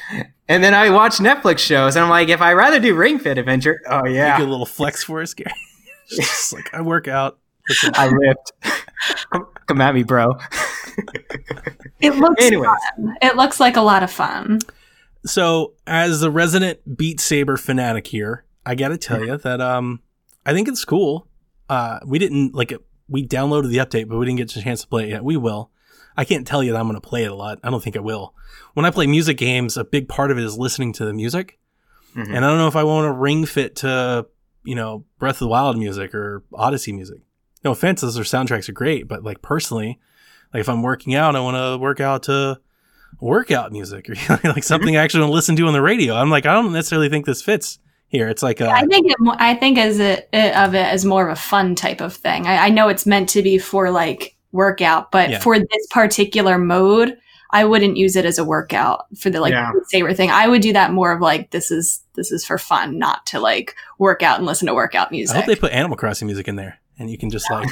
and then I watch Netflix shows, and I'm like, if I rather do Ring Fit Adventure, oh Make a little flex for us, Gary. Just like I work out. I ripped. come, come at me, bro. It looks Anyways. fun. It looks like a lot of fun. so as the resident Beat Saber fanatic here, I gotta tell you that um, I think it's cool. Uh, we didn't like it. We downloaded the update, but we didn't get a chance to play it yet. We will. I can't tell you that I'm going to play it a lot. I don't think I will. When I play music games, a big part of it is listening to the music. Mhm. And I don't know if I want to ring fit to, you know, Breath of the Wild music or Odyssey music. No offense, those are soundtracks are great, but like personally, like if I'm working out, I want to work out to workout music or like something I actually want to listen to on the radio. I'm like, I don't necessarily think this fits here. It's like, I a, think it, I think as it, it of it as more of a fun type of thing. I, I know it's meant to be for like workout, but Yeah. for this particular mode, I wouldn't use it as a workout for the like Yeah. saber thing. I would do that more of like this is this is for fun, not to like work out and listen to workout music. I hope they put Animal Crossing music in there and you can just like,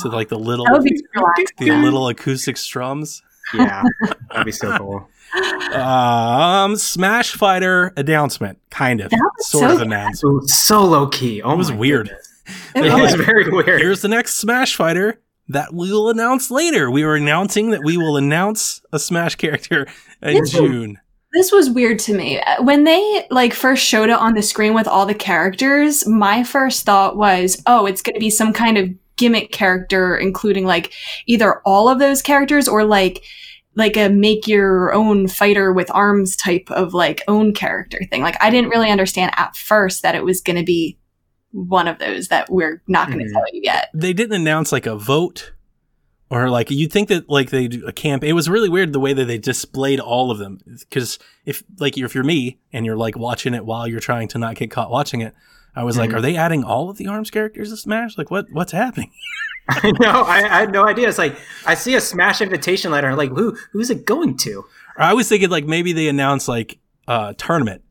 to like the little, that would be relaxing. the little acoustic strums. yeah, that'd be so cool. Um, Smash Fighter announcement, kind of, sort so of announced. Ooh, so low key. Oh, It was weird. goodness. It It was. was very weird. Here's the next Smash Fighter that we will announce later. We are announcing that we will announce a Smash character in This was- June. This was weird to me. Uh, When they like first showed it on the screen with all the characters, my first thought was, "Oh, it's going to be some kind of gimmick character including like either all of those characters or like like a make your own fighter with arms type of like own character thing." Like I didn't really understand at first that it was going to be one of those that we're not going to Mhm. tell you yet. They didn't announce like a vote or like you'd think that like they do a camp. It was really weird the way that they displayed all of them because if like if you're me and you're like watching it while you're trying to not get caught watching it. I was like, Mhm. are they adding all of the arms characters to Smash? Like, what what's happening? I know. I, I had no idea. It's like I see a Smash invitation letter. I'm like, who? Who's it going to? Or I was thinking like maybe they announce like a tournament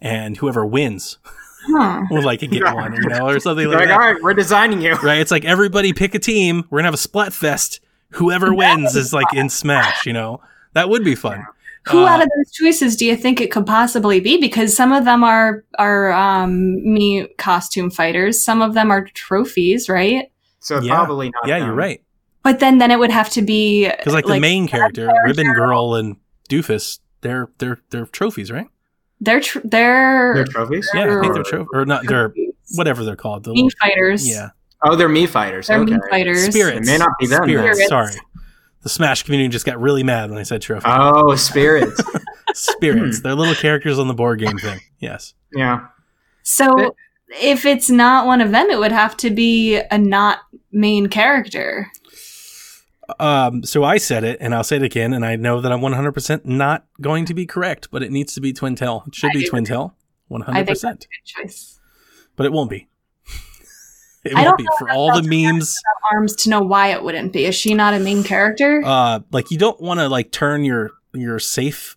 and whoever wins Huh. will like get one, you know, or something Like, like that. right, we're designing you. Right? It's like everybody pick a team. We're gonna have a Splatfest. Whoever wins is like in Smash. You know, that would be fun. Who Uh, out of those choices do you think it could possibly be? Because some of them are are um, me costume fighters. Some of them are trophies, right? So Yeah. probably not. Yeah, them. you're right. But then then it would have to be Because like, the main character, character. Ribbon Girl and Doofus, they're they're they're trophies, right? They're tr- they're, They're trophies. Yeah, I think they're They're- trophies or not. They're whatever they're called. The me little, fighters. yeah, Oh, they're me fighters. they're okay. me fighters. spirits. It may not be them, Spirits. then. Sorry, the Smash community just got really mad when I said trophy. Oh, spirits. spirits. Hmm. They're little characters on the board game thing. Yes. yeah. So if it's not one of them, it would have to be a not main character. Um, so I said it, and I'll say it again, and I know that I'm 100% not going to be correct, but it needs to be Twintelle. It should I be. Twintelle, I think 100%. that's a good choice. But it won't be. it I won't be for all the memes. Arms to know why it wouldn't be. Is she not a main character? Uh, like you don't want to like turn your your safe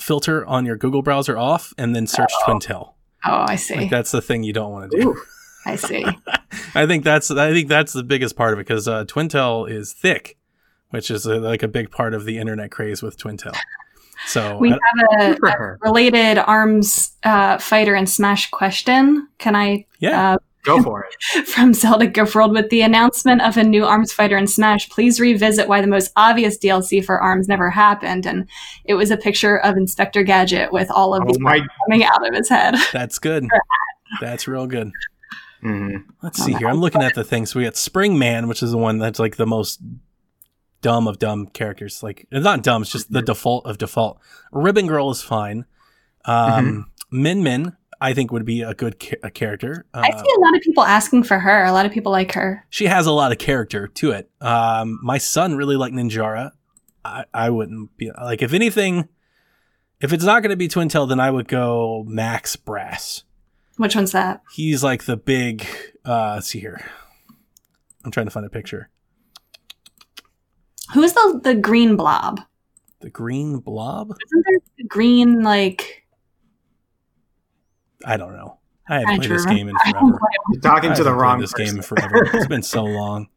filter on your Google browser off and then search Twintelle. oh, I see. Like that's the thing you don't want to do. Ooh. I see. I think that's I think that's the biggest part of it because uh, Twintelle is thick, which is uh like a big part of the internet craze with Twintelle. So We I- have a, a related arms uh, fighter and smash question. Can I yeah, uh, Go for it. from Zelda Gift World with the announcement of a new Arms fighter in Smash. Please revisit why the most obvious DLC for Arms never happened, and it was a picture of Inspector Gadget with all of Oh the my. coming out of his head. that's good. That's real good. Mhm. Let's see here. I'm looking at the things. So we got Spring Man, which is the one that's like the most dumb of dumb characters. Like it's not dumb, it's just the default of default. Ribbon Girl is fine. Um Min Min, I think would be a good ca- a character. I Uh, see a lot of people asking for her. A lot of people like her. she has a lot of character to it. Um, my son really liked Ninjara. I, I wouldn't be like if anything. If it's not going to be Twintelle, then I would go Max Brass. Which one's that? He's like the big. Uh, let's see here. I'm trying to find a picture. Who's the the green blob? The green blob. Isn't there the green like? I don't know. I haven't I played this game in forever. You're talking to the haven't wrong this person. game in forever. It's been so long.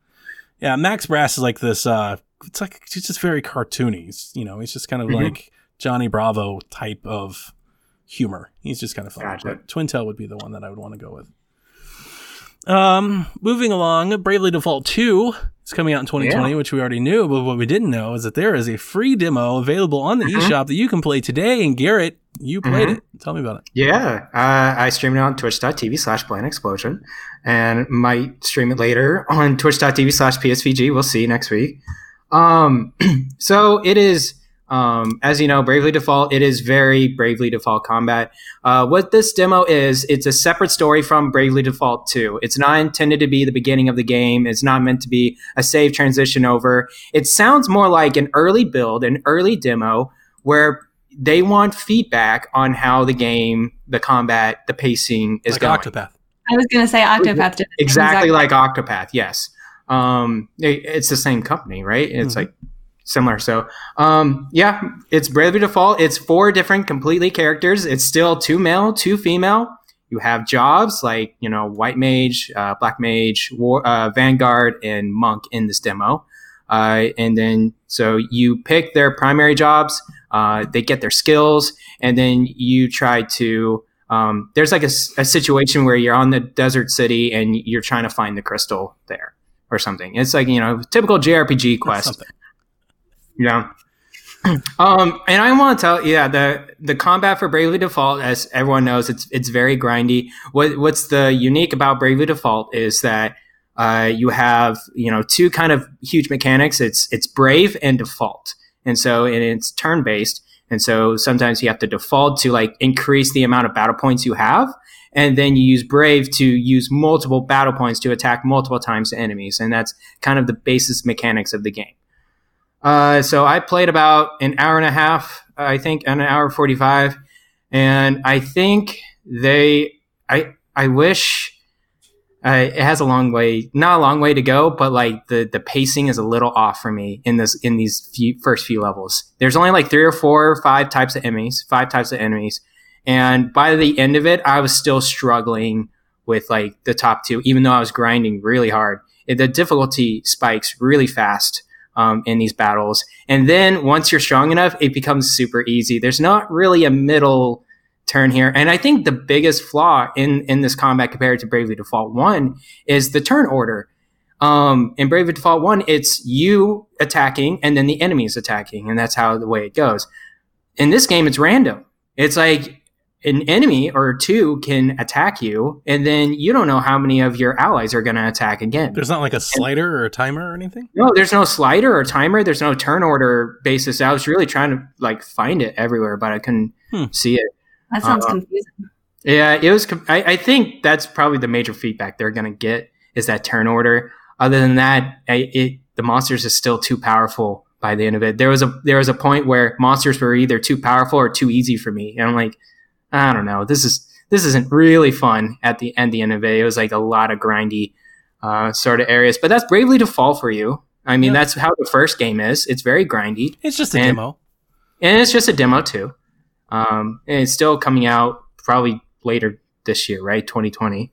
Yeah, Max Brass is like this. uh It's like he's just very cartoony. He's, you know, he's just kind of Mhm. like Johnny Bravo type of humor. He's just kind of fun. Gotcha. But Twintelle would be the one that I would want to go with. Um, moving along, Bravely Default Two is coming out in 2020, which we already knew. But what we didn't know is that there is a free demo available on the Mhm. eShop that you can play today. And Garrett, you played Mhm. it. Tell me about it. Yeah, uh, I stream it on twitch.tv slash Bland Explosion and might stream it later on twitch.tv slash PSVG. We'll see next week. Um, so it is, um, as you know, Bravely Default, it is very Bravely Default combat. Uh, what this demo is, it's a separate story from Bravely Default 2. It's not intended to be the beginning of the game. It's not meant to be a save transition over. It sounds more like an early build, an early demo where they want feedback on how the game, the combat, the pacing is like going. Octopath. I was gonna say Octopath did it. Exactly like Octopath, yes. Um, it- it's the same company, right? It's Mhm. like similar. So, um, yeah, it's Bravely Default. It's four different completely characters. It's still two male, two female. You have jobs like you know White Mage, uh, Black Mage, War, uh, Vanguard, and Monk in this demo. Uh, and then so you pick their primary jobs. Uh, they get their skills, and then you try to. Um, there's like a situation where you're on the desert city and you're trying to find the crystal there or something. It's like you know typical JRPG quest. Yeah. um, and I want to tell, yeah, the the combat for Bravely Default, as everyone knows, it's it's very grindy. What what's the unique about Bravely Default is that uh, you have you know two kind of huge mechanics. It's it's Brave and Default, and so and it's turn based, and so sometimes you have to default to like increase the amount of battle points you have. And then you use Brave to use multiple battle points to attack multiple times to enemies. And that's kind of the basis mechanics of the game. Uh, so I played about an hour and a half, I think, and an hour forty five, and I think they, I, I wish uh, it has a long way, not a long way to go, but like the the pacing is a little off for me in this in these few, first few levels. There's only like three or four or five types of enemies, five types of enemies, and by the end of it, I was still struggling with like the top two, even though I was grinding really hard. The difficulty spikes really fast um, in these battles. And then once you're strong enough, it becomes super easy. There's not really a middle turn here. And I think the biggest flaw in, in this combat compared to Bravely Default 1 is the turn order. Um, in Bravely Default 1, it's you attacking and then the enemies attacking. And that's how the way it goes. In this game, it's random. It's like an enemy or two can attack you, and then you don't know how many of your allies are going to attack again. There's not like a slider or a timer or anything. No, there's no slider or timer. There's no turn order basis. I was really trying to like find it everywhere, but I couldn't Hmm. see it. That sounds Uh, confusing. Yeah, it was. I, I think that's probably the major feedback they're going to get is that turn order. Other than that, I, it the monsters is still too powerful by the end of it. There was a there was a point where monsters were either too powerful or too easy for me, and I'm like, I don't know. This is this isn't really fun at the end. The end of it, it was like a lot of grindy uh, sort of areas. But that's Bravely Default for you. I mean, Yeah. that's how the first game is. It's very grindy It's just a And- demo. and it's just a demo too. Um, and it's still coming out probably later this year, right? 2020.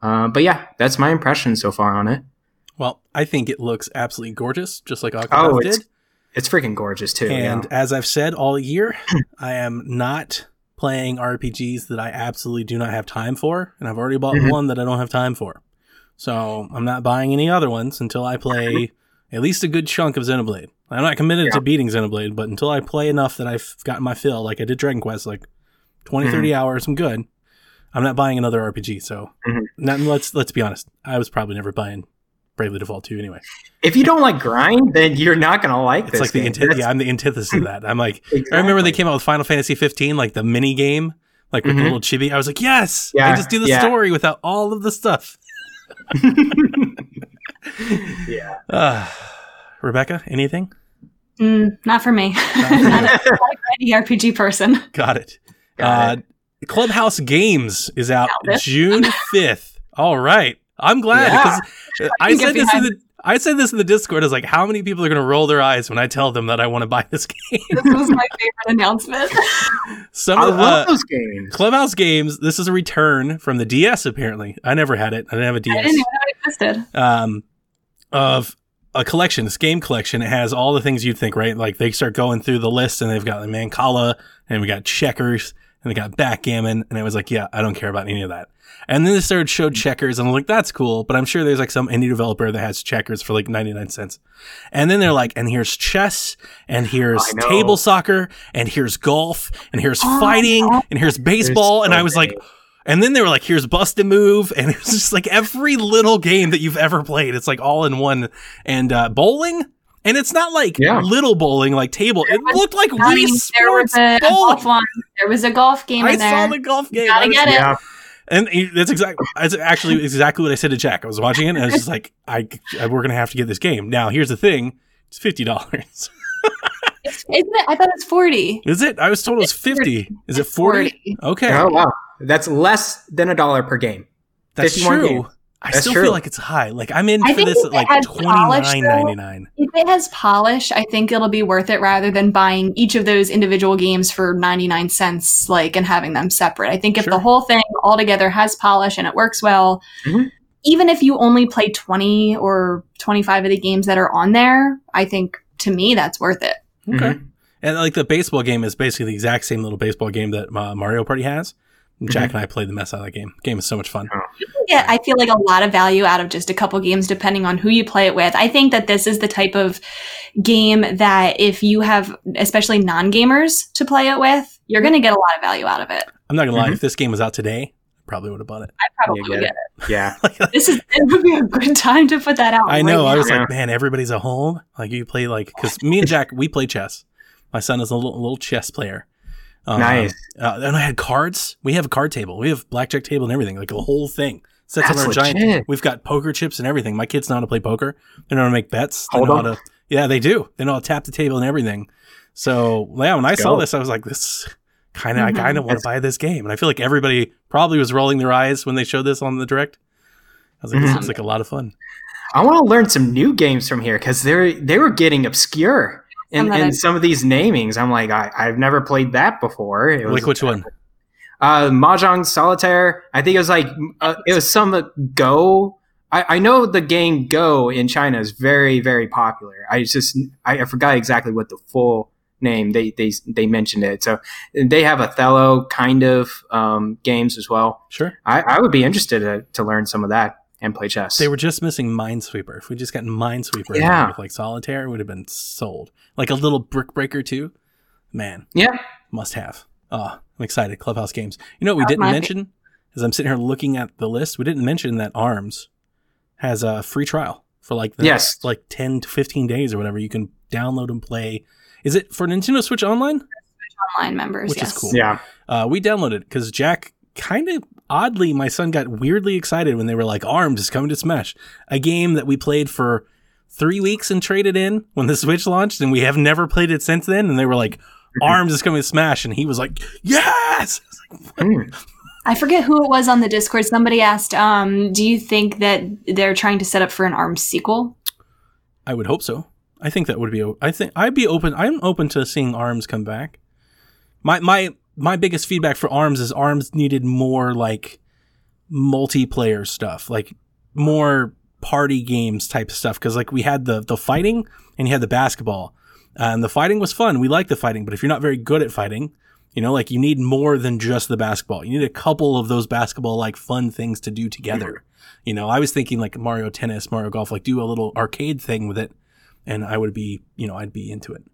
Uh, but yeah, that's my impression so far on it. Well, I think it looks absolutely gorgeous, just like Octopath Oh, it's did. it's freaking gorgeous too. And yeah. as I've said all year, I am not playing RPGs that I absolutely do not have time for, and I've already bought Mhm. one that I don't have time for. So I'm not buying any other ones until I play at least a good chunk of Xenoblade. I'm not committed Yeah. to beating Xenoblade, but until I play enough that I've gotten my fill, like I did Dragon Quest, like 20, Mhm. 30 hours, I'm good. I'm not buying another RPG. So Mhm. not, let's let's be honest. I was probably never buying Bravely Default 2 anyway. If you don't like grind, then you're not gonna like It's this. like the game. antithesis. That's- Yeah, I'm the antithesis of that. I'm like, exactly. I remember they came out with Final Fantasy 15, like the mini game, like with the Mhm. little chibi. I was like, yes, I Yeah, just do the yeah. story without all of the stuff. yeah. Uh, Rebecca, anything? Mm, not for me. not a not a RPG person. Got it. Got uh, Clubhouse Games is out June fifth. All right, I'm glad Yeah. because I said get this in the I said this in the Discord. I was like, how many people are going to roll their eyes when I tell them that I want to buy this game? This was my favorite announcement. Some I of love uh, those games. Clubhouse Games. This is a return from the DS. Apparently, I never had it. I didn't have a DS. didn't even know it existed. um, of a collection, this game collection. It has all the things you'd think, right? Like they start going through the list and they've got like Mancala and we got checkers and they got backgammon. And I was like, yeah, I don't care about any of that. And then they started showed checkers and I'm like, that's cool. But I'm sure there's like some indie developer that has checkers for like 99 cents. And then they're like, and here's chess and here's table soccer and here's golf and here's Oh, fighting and here's baseball. There's and I was like, and then they were like, here's Bust a Move. And it's just like every little game that you've ever played. It's like all in one. And uh, bowling. And it's not like Yeah. little bowling, like table. It looked like I mean, Wii there was Sports a, a bowling. golf one. There was a golf game I in there. saw the golf game. Gotta was- get it. yeah. And he- that's exactly, that's actually exactly what I said to Jack. I was watching it and I was just like, I, I we're going to have to get this game. Now, here's the thing. It's $50. Isn't it? I thought it was forty. Is it? I was told it was 50. Is it 40? Okay. Oh wow, that's less than a dollar per game. That's 51 true. games. I That's still true. feel like it's high. Like I'm in I for this at like had twenty polish, nine though- ninety nine. If it has polish, I think it'll be worth it rather than buying each of those individual games for 99 cents, like, and having them separate. I think if Sure. the whole thing altogether has polish and it works well, Mhm. even if you only play 20 or 25 of the games that are on there, I think to me that's worth it. Okay. Mhm. And like the baseball game is basically the exact same little baseball game that uh, Mario Party has. And Jack Mm-hmm. and I played the mess out of that game. game is so much fun. Yeah, I feel like a lot of value out of just a couple games depending on who you play it with. I think that this is the type of game that if you have especially non-gamers to play it with, you're going to get a lot of value out of it. I'm not gonna lie. Mhm. If this game was out today, I probably would have bought it. I probably You would get get it. Yeah, This is it would be a good time to put that out. I right know. I was Yeah. like, man, everybody's at home. Like you play like because me and Jack we play chess. My son is a little, little chess player. Um, Nice. Uh, and I had cards. We have a card table. We have blackjack table and everything. Like a whole thing. Sets That's on our giant. legit. We've got poker chips and everything. My kids know how to play poker. They know how to make bets. They Hold know on. how to. Yeah, they do. They know how to tap the table and everything. So yeah, when I saw go. this, I was like, this kind of. Mhm. I kind of want to buy this game, and I feel like everybody probably was rolling their eyes when they showed this on the direct. I was like, this Mhm. looks like a lot of fun. I want to learn some new games from here because they're they were getting obscure in, Some in some of these namings. I'm like, I, I've never played that before. It was, like which one? Uh, Mahjong Solitaire. I think it was like uh, it was some Go. I, I know the game Go in China is very very popular. I just I, I forgot exactly what the full name they they they mentioned it. So they have Othello kind of um, games as well. Sure. I, I would be interested to, to learn some of that and play chess. They were just missing Minesweeper. If we just got Minesweeper Yeah. with like Solitaire, it would have been sold. Like a little Brick Breaker too. Man, yeah. must have. Oh, I'm excited. Clubhouse games. You know what we didn't mention? As I'm sitting here looking at the list, we didn't mention that ARMS has a free trial for like the Yes. next, like 10 to 15 days or whatever. You can download and play. Is it for Nintendo Switch Online? Switch online members. Which is cool. Yeah. Uh, we downloaded it because Jack kind of oddly, my son got weirdly excited when they were like, "Arms is coming to Smash," a game that we played for three weeks and traded in when the Switch launched, and we have never played it since then. And they were like, "Arms is coming to Smash," and he was like, "Yes!" Mm. I forget who it was on the Discord. Somebody asked, um, "Do you think that they're trying to set up for an ARMS sequel?" I would hope so. I think that would be. I think I'd be open. I'm open to seeing Arms come back. My my my biggest feedback for Arms is Arms needed more like multiplayer stuff, like more party games type stuff. Because like we had the the fighting and you had the basketball, and the fighting was fun. We like the fighting, but if you're not very good at fighting, you know, like you need more than just the basketball. You need a couple of those basketball like fun things to do together. You know, I was thinking like Mario Tennis, Mario Golf, like do a little arcade thing with it, and I would be, you know, I'd be into it.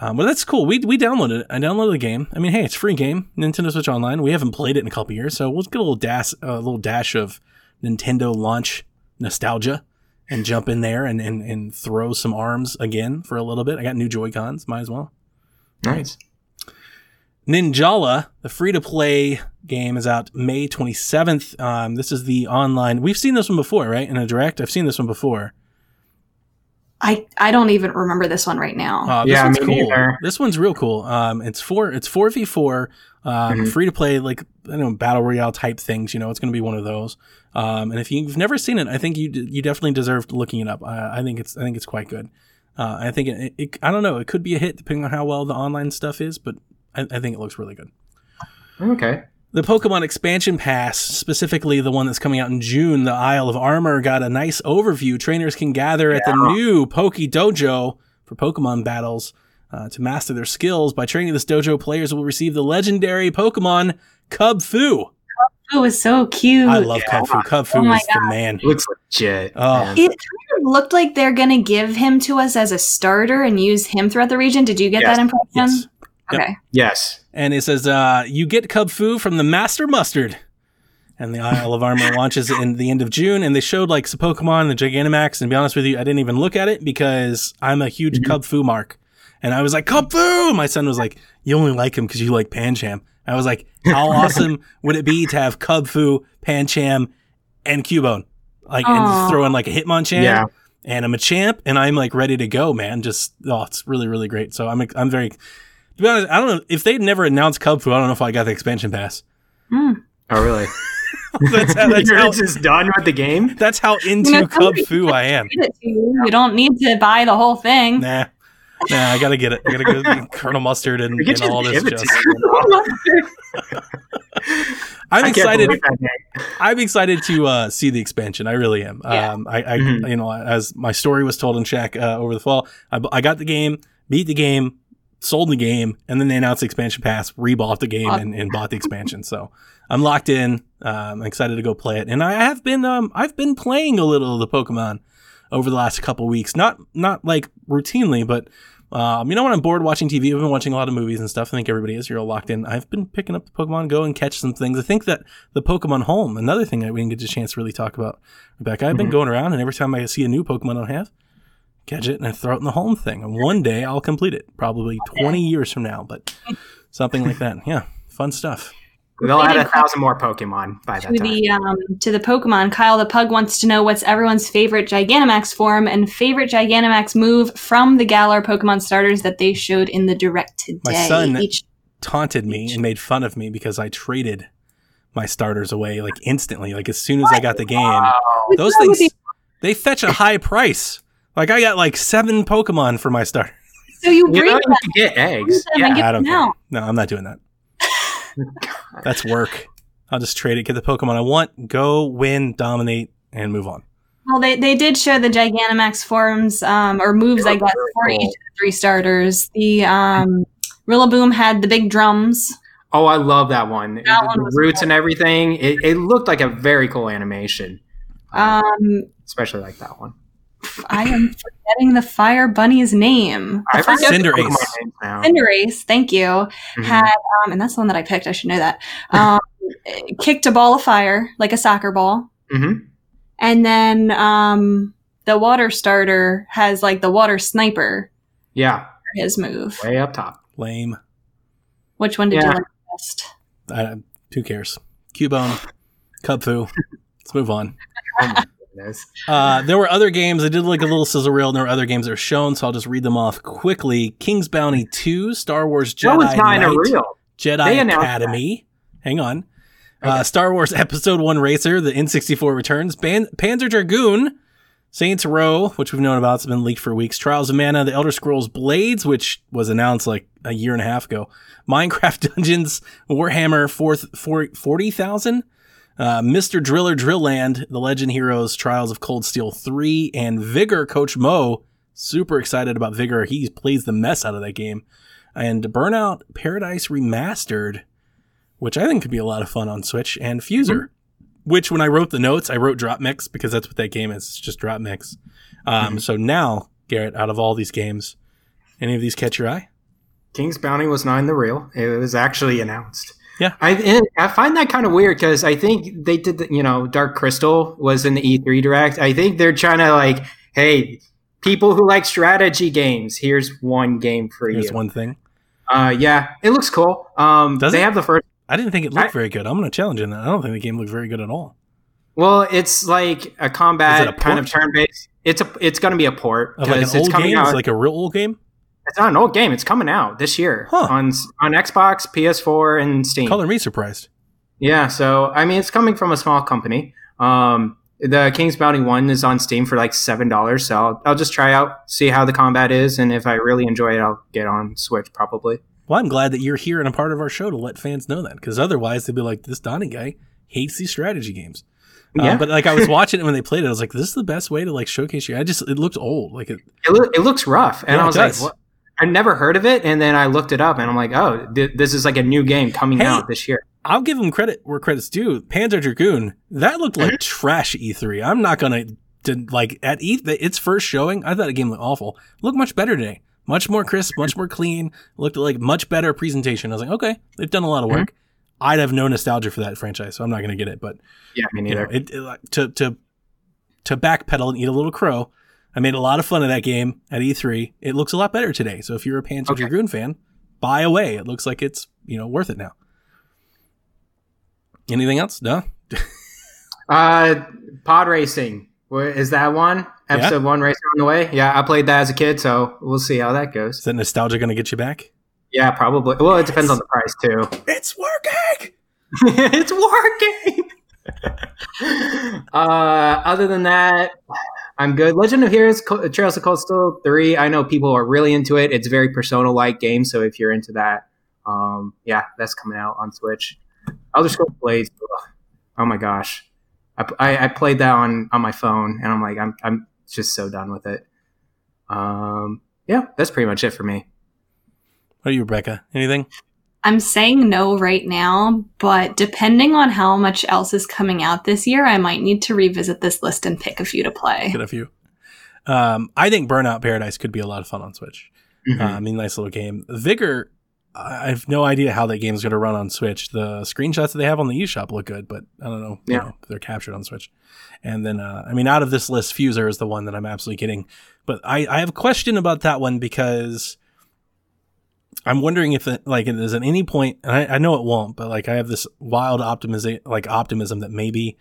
Um, but that's cool. We we downloaded it. I downloaded the game. I mean, hey, it's free game, Nintendo Switch Online. We haven't played it in a couple years, so we'll get a little dash, a little dash of Nintendo launch nostalgia, and jump in there and, and and throw some arms again for a little bit. I got new Joy Cons, might as well. Nice. Ninjala, the free to play game, is out May 27th. Um, this is the online. We've seen this one before, right? In a direct. I've seen this one before. I I don't even remember this one right now. Uh, this Yeah, one's me cool. neither. This one's real cool. Um, it's four. It's four v four. Um, Mhm. free to play, like I don't know, battle royale type things. You know, it's going to be one of those. Um, and if you've never seen it, I think you you definitely deserve looking it up. I, I think it's I think it's quite good. Uh, I think it, it, I don't know. It could be a hit depending on how well the online stuff is, but I, I think it looks really good. Okay. The Pokemon Expansion Pass, specifically the one that's coming out in June, the Isle of Armor, got a nice overview. Trainers can gather at the new Poke Dojo for Pokemon battles uh, to master their skills. By training this dojo, players will receive the legendary Pokemon Kubfu. It was so cute. I love Kubfu. Cub Fu Oh my is the man. It Looks legit. Oh. It kind of looked like they're going to give him to us as a starter and use him throughout the region. Did you get Yes. that impression? Yes. Yep. Okay. Yes. And it says, uh, you get Kubfu from the Master Mustard. And the Isle of Armor launches in the end of June. And they showed like some Pokemon, the Gigantamax. And to be honest with you, I didn't even look at it because I'm a huge Kubfu mark. And I was like, Kubfu! My son was like, you only like him because you like Pancham. I was like, how awesome would it be to have Kubfu, Pancham, and Cubone? Like, and Aw. throw in like a Hitmonchan Yeah. and I'm a champ, and I'm like ready to go, man. Just oh, it's really really great. So I'm I'm very. To be honest, I don't know if they'd never announced Kubfu. I don't know if I got the expansion pass. Hmm. Oh, really? That's how, that's You're how, just done with the game? that's how into You know, Cub Fu I am. Read you. You don't need to buy the whole thing. Nah, nah, I gotta get it. I gotta go get Colonel Mustard and, and all this. Just. I'm I excited. believe that name. I'm excited to uh, see the expansion. I really am. Yeah. Um, I, I Mhm. you know, as my story was told in Shack uh, over the fall, I, I got the game, beat the game, sold the game, and then they announced the expansion pass, rebought the game, and, and bought the expansion. So I'm locked in. Um, I'm excited to go play it, and I have been um, I've been playing a little of the Pokemon over the last couple weeks. Not not like routinely, but um, you know when I'm bored watching TV, I've been watching a lot of movies and stuff. I think everybody is. You're all locked in. I've been picking up the Pokemon Go and catch some things. I think that the Pokemon Home, another thing that we didn't get a chance to really talk about, Rebecca. I've been Mhm. going around, and every time I see a new Pokemon I have, catch it and I throw it in the home thing. And one day I'll complete it, probably 20 years from now, but something like that. Yeah, fun stuff. They'll add a thousand more Pokemon by that to time. the um, to the Pokemon. Kyle the Pug wants to know what's everyone's favorite Gigantamax form and favorite Gigantamax move from the Galar Pokemon starters that they showed in the direct today. My son- Each Taunted me and made fun of me because I traded my starters away like instantly, like as soon as I got the game. Wow. Those wrong with things they fetch a high price. Like I got like seven Pokemon for my starter. so you You breed them you can get eggs. them Yeah. get I don't care. No, I'm not doing that. That's work. I'll just trade it, get the Pokemon I want, go win, dominate, and move on. Well, they, they did show the Gigantamax forms um, or moves, I They guess, for cool. each of the three starters. The um, Rillaboom had the big drums. Oh, I love that one. That the one roots cool. and everything. It, it looked like a very cool animation. Um, especially like that one. I am forgetting the Fire Bunny's name. I The forget Cinderace. the Pokemon names now. Cinderace, thank you. Mhm. Had um, and that's the one that I picked. I should know that. Um, kicked a ball of fire like a soccer ball, Mhm. and then um, the water starter has like the water sniper Yeah, for his move. way up top. Lame. Which one did Yeah. you like best? I, who cares? Cubone, Kubfu. Let's move on. My goodness. Uh, there were other games. I did like a little sizzle reel, and there were other games that were shown, so I'll just read them off quickly. King's Bounty 2, Star Wars Jedi that was not in a real. Jedi They announced Academy. Hang on. Uh, Star Wars Episode 1 Racer, the N64 returns. Ban- Panzer Dragoon, Saints Row, which we've known about, it's been leaked for weeks. Trials of Mana, The Elder Scrolls Blades, which was announced like a year and a half ago. Minecraft Dungeons, Warhammer 4th, 40,000. Uh, Mr. Driller Drill Land, The Legend Heroes, Trails of Cold Steel 3, and Vigor Coach Mo. Super excited about Vigor. He plays the mess out of that game. And Burnout Paradise Remastered, which I think could be a lot of fun on Switch, and Fuser, which when I wrote the notes, I wrote Drop Mix because that's what that game is. It's just Drop Mix. Um, So now, Garrett, out of all these games, any of these catch your eye? King's Bounty was not in the real. It was actually announced. Yeah. I I find that kind of weird because I think they did. The, you know, Dark Crystal was in the E3 Direct. I think they're trying to like, hey, people who like strategy games, here's one game for Here's you. one thing. Uh, yeah, it looks cool. Um, Does they it? have the first. I didn't think it looked I- very good. I'm going to challenge on that. I don't think the game looked very good at all. Well, it's like a combat a kind of turn based. It's a. It's going to be a port like because old it's coming game? out. It's like a real old game? It's not an old game. It's coming out this year Huh. on on Xbox, PS4, and Steam. Color me surprised. Yeah, so I mean, it's coming from a small company. Um, the King's Bounty One is on Steam for like seven dollars. So I'll, I'll just try out, see how the combat is, and if I really enjoy it, I'll get on Switch probably. Well, I'm glad that you're here and a part of our show to let fans know that because otherwise they'd be like, this Donnie guy hates these strategy games. Uh, Yeah. but like I was watching it when they played it, I was like, this is the best way to like showcase you. I just, it looked old. Like it, It, loo- it looks rough, and Yeah, I was like, what? I never heard of it, and then I looked it up, and I'm like, oh, th- this is like a new game coming Hey. out this year. I'll give them credit where credit's due. Panzer Dragoon, that looked like Mm-hmm. trash at E3. I'm not gonna to, like at E its first showing. I thought the game looked awful. Looked much better today. Much more crisp, much more clean. Looked like much better presentation. I was like, okay, they've done a lot of Mm-hmm. work. I'd have no nostalgia for that franchise, so I'm not gonna get it. But Yeah, me you know, neither. it, it to to to backpedal and eat a little crow. I made a lot of fun of that game at E3. It looks a lot better today. So if you're a Panzer Okay. Dragoon fan, buy away. It looks like it's you know worth it now. Anything else? No. Uh, pod racing. is that one? Episode one racing on the way. Yeah, I played that as a kid, so we'll see how that goes. Is that nostalgia going to get you back? Yeah, probably. Well, it depends on the price too. It's working. it's working. uh, other than that, I'm good. Legend of Heroes Trails of Cold Steel 3, I know people are really into it. It's a very persona like game, so if you're into that, um, yeah, that's coming out on Switch. Elder Scrolls Blades, oh my gosh. I, I, I played that on, on my phone, and I'm like, I'm, I'm just so done with it. Um, yeah, that's pretty much it for me. What are you, Rebecca? Anything? I'm saying no right now, but depending on how much else is coming out this year, I might need to revisit this list and pick a few to play. Get a few. Um, I think Burnout Paradise could be a lot of fun on Switch. Mhm. Uh, I mean, nice little game. Vigor, I I have no idea how that game is going to run on Switch. The screenshots that they have on the eShop look good, but I don't know, you Yeah. know they're captured on Switch. And then, uh, I mean, out of this list, Fuser is the one that I'm absolutely getting. But I, I have a question about that one because I'm wondering if, it, like, there's at any point, and I, I know it won't, but like, I have this wild optimism, like optimism that maybe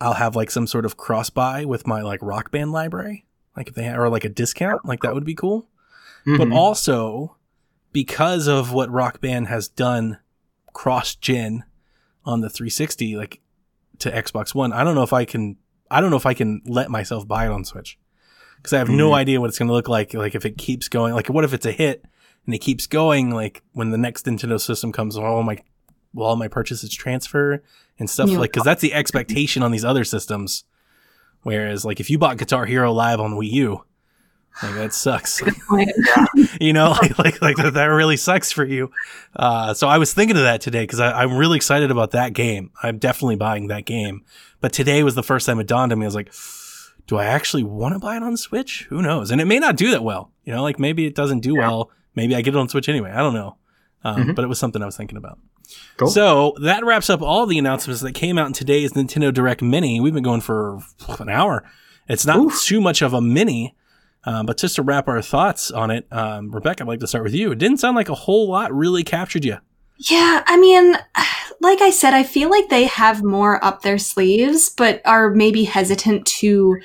I'll have like some sort of cross buy with my like Rock Band library, like if they have, or like a discount, like that would be cool but Mhm. also because of what Rock Band has done cross gen on the 360 like to Xbox One, I don't know if I can I don't know if I can let myself buy it on Switch. Cuz I have no Mhm. idea what it's going to look like like if it keeps going. Like what if it's a hit and it keeps going like when the next Nintendo system comes all my will all my purchases transfer and stuff Yeah. like cuz that's the expectation on these other systems. Whereas like if you bought Guitar Hero Live on Wii U, like that sucks. You know like like, like that, that really sucks for you. Uh, so i was thinking of that today because i'm really excited about that game. I'm definitely buying that game. But today was the first time it dawned on me. I was like do i actually want to buy it on switch? Who knows? And it may not do that well. You know like maybe it doesn't do Yeah. well maybe i get it on switch anyway i don't know um, Mhm. but it was something i was thinking about Cool. so that wraps up all the announcements that came out in today's nintendo direct mini we've been going for an hour it's not Oof. too much of a mini um, but just to wrap our thoughts on it, um, Rebecca, I'd like to start with you. It didn't sound like a whole lot really captured you. Yeah, I mean, like I said, I feel like they have more up their sleeves, but are maybe hesitant to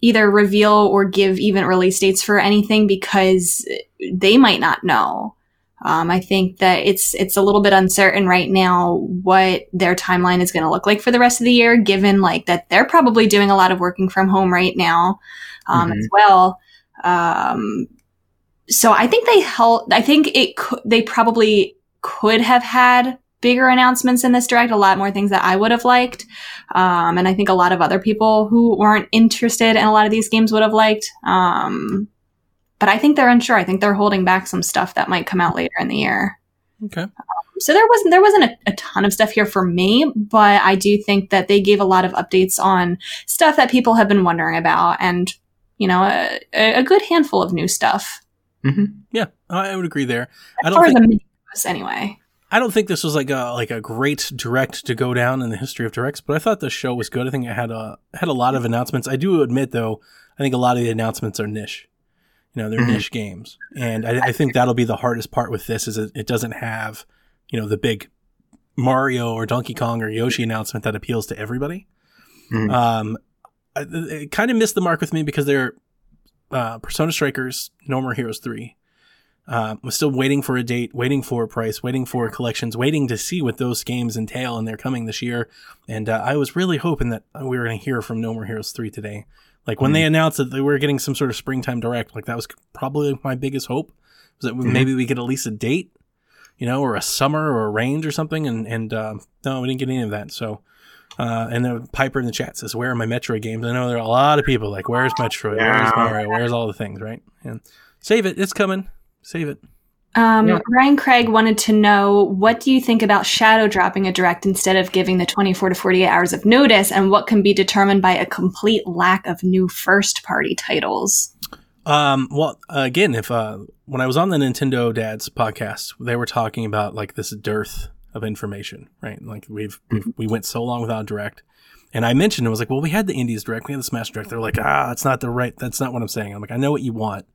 either reveal or give even release dates for anything because they might not know. Um, I think that it's it's a little bit uncertain right now what their timeline is going to look like for the rest of the year, given like that they're probably doing a lot of working from home right now um, Mhm. as well. Um, so I think they held. I think it. cou- They probably could have had bigger announcements in this direct. A lot more things that I would have liked, um, and I think a lot of other people who weren't interested in a lot of these games would have liked. Um, but I think they're unsure. I think they're holding back some stuff that might come out later in the year. Okay. So there wasn't there wasn't a, a ton of stuff here for me, but I do think that they gave a lot of updates on stuff that people have been wondering about, and you know, a, a good handful of new stuff. Yeah, I I would agree there. I As don't far as think the mini anyway. I don't think this was like a like a great direct to go down in the history of directs, but I thought the show was good. I think it had a had a lot of announcements. I do admit though, I think a lot of the announcements are niche. You know, they're Mhm. niche games, and I, I think that'll be the hardest part with this is it, it doesn't have, you know, the big Mario or Donkey Kong or Yoshi announcement that appeals to everybody. Mhm. Um, I- it kind of missed the mark with me because they're uh, Persona Strikers, No More Heroes three. Um, I'm still waiting for a date, waiting for a price, waiting for collections, waiting to see what those games entail, and they're coming this year. And uh, I was really hoping that we were going to hear from No More Heroes three today. Like when they announced that they were getting some sort of springtime direct, like that was probably my biggest hope was that Mhm. maybe we get at least a date, you know, or a summer or a range or something. And and um, no, we didn't get any of that. So. Uh, and then Piper in the chat says, "Where are my Metroid games?" I know there are a lot of people like, "Where's Metroid? Where's Mario? Where's all the things?" Right? And save it. It's coming. Save it. Um, Yeah. Ryan Craig wanted to know what do you think about Shadow dropping a direct instead of giving the 24 to 48 hours of notice, and what can be determined by a complete lack of new first party titles? Um, well, again, if uh, when I was on the Nintendo Dads podcast, they were talking about like this dearth of information, right? Like we've, we've we went so long without direct, and I mentioned it was like, well, we had the Indies direct, we had the Smash direct. They're like, ah, it's not the right. That's not what I'm saying. I'm like, I know what you want,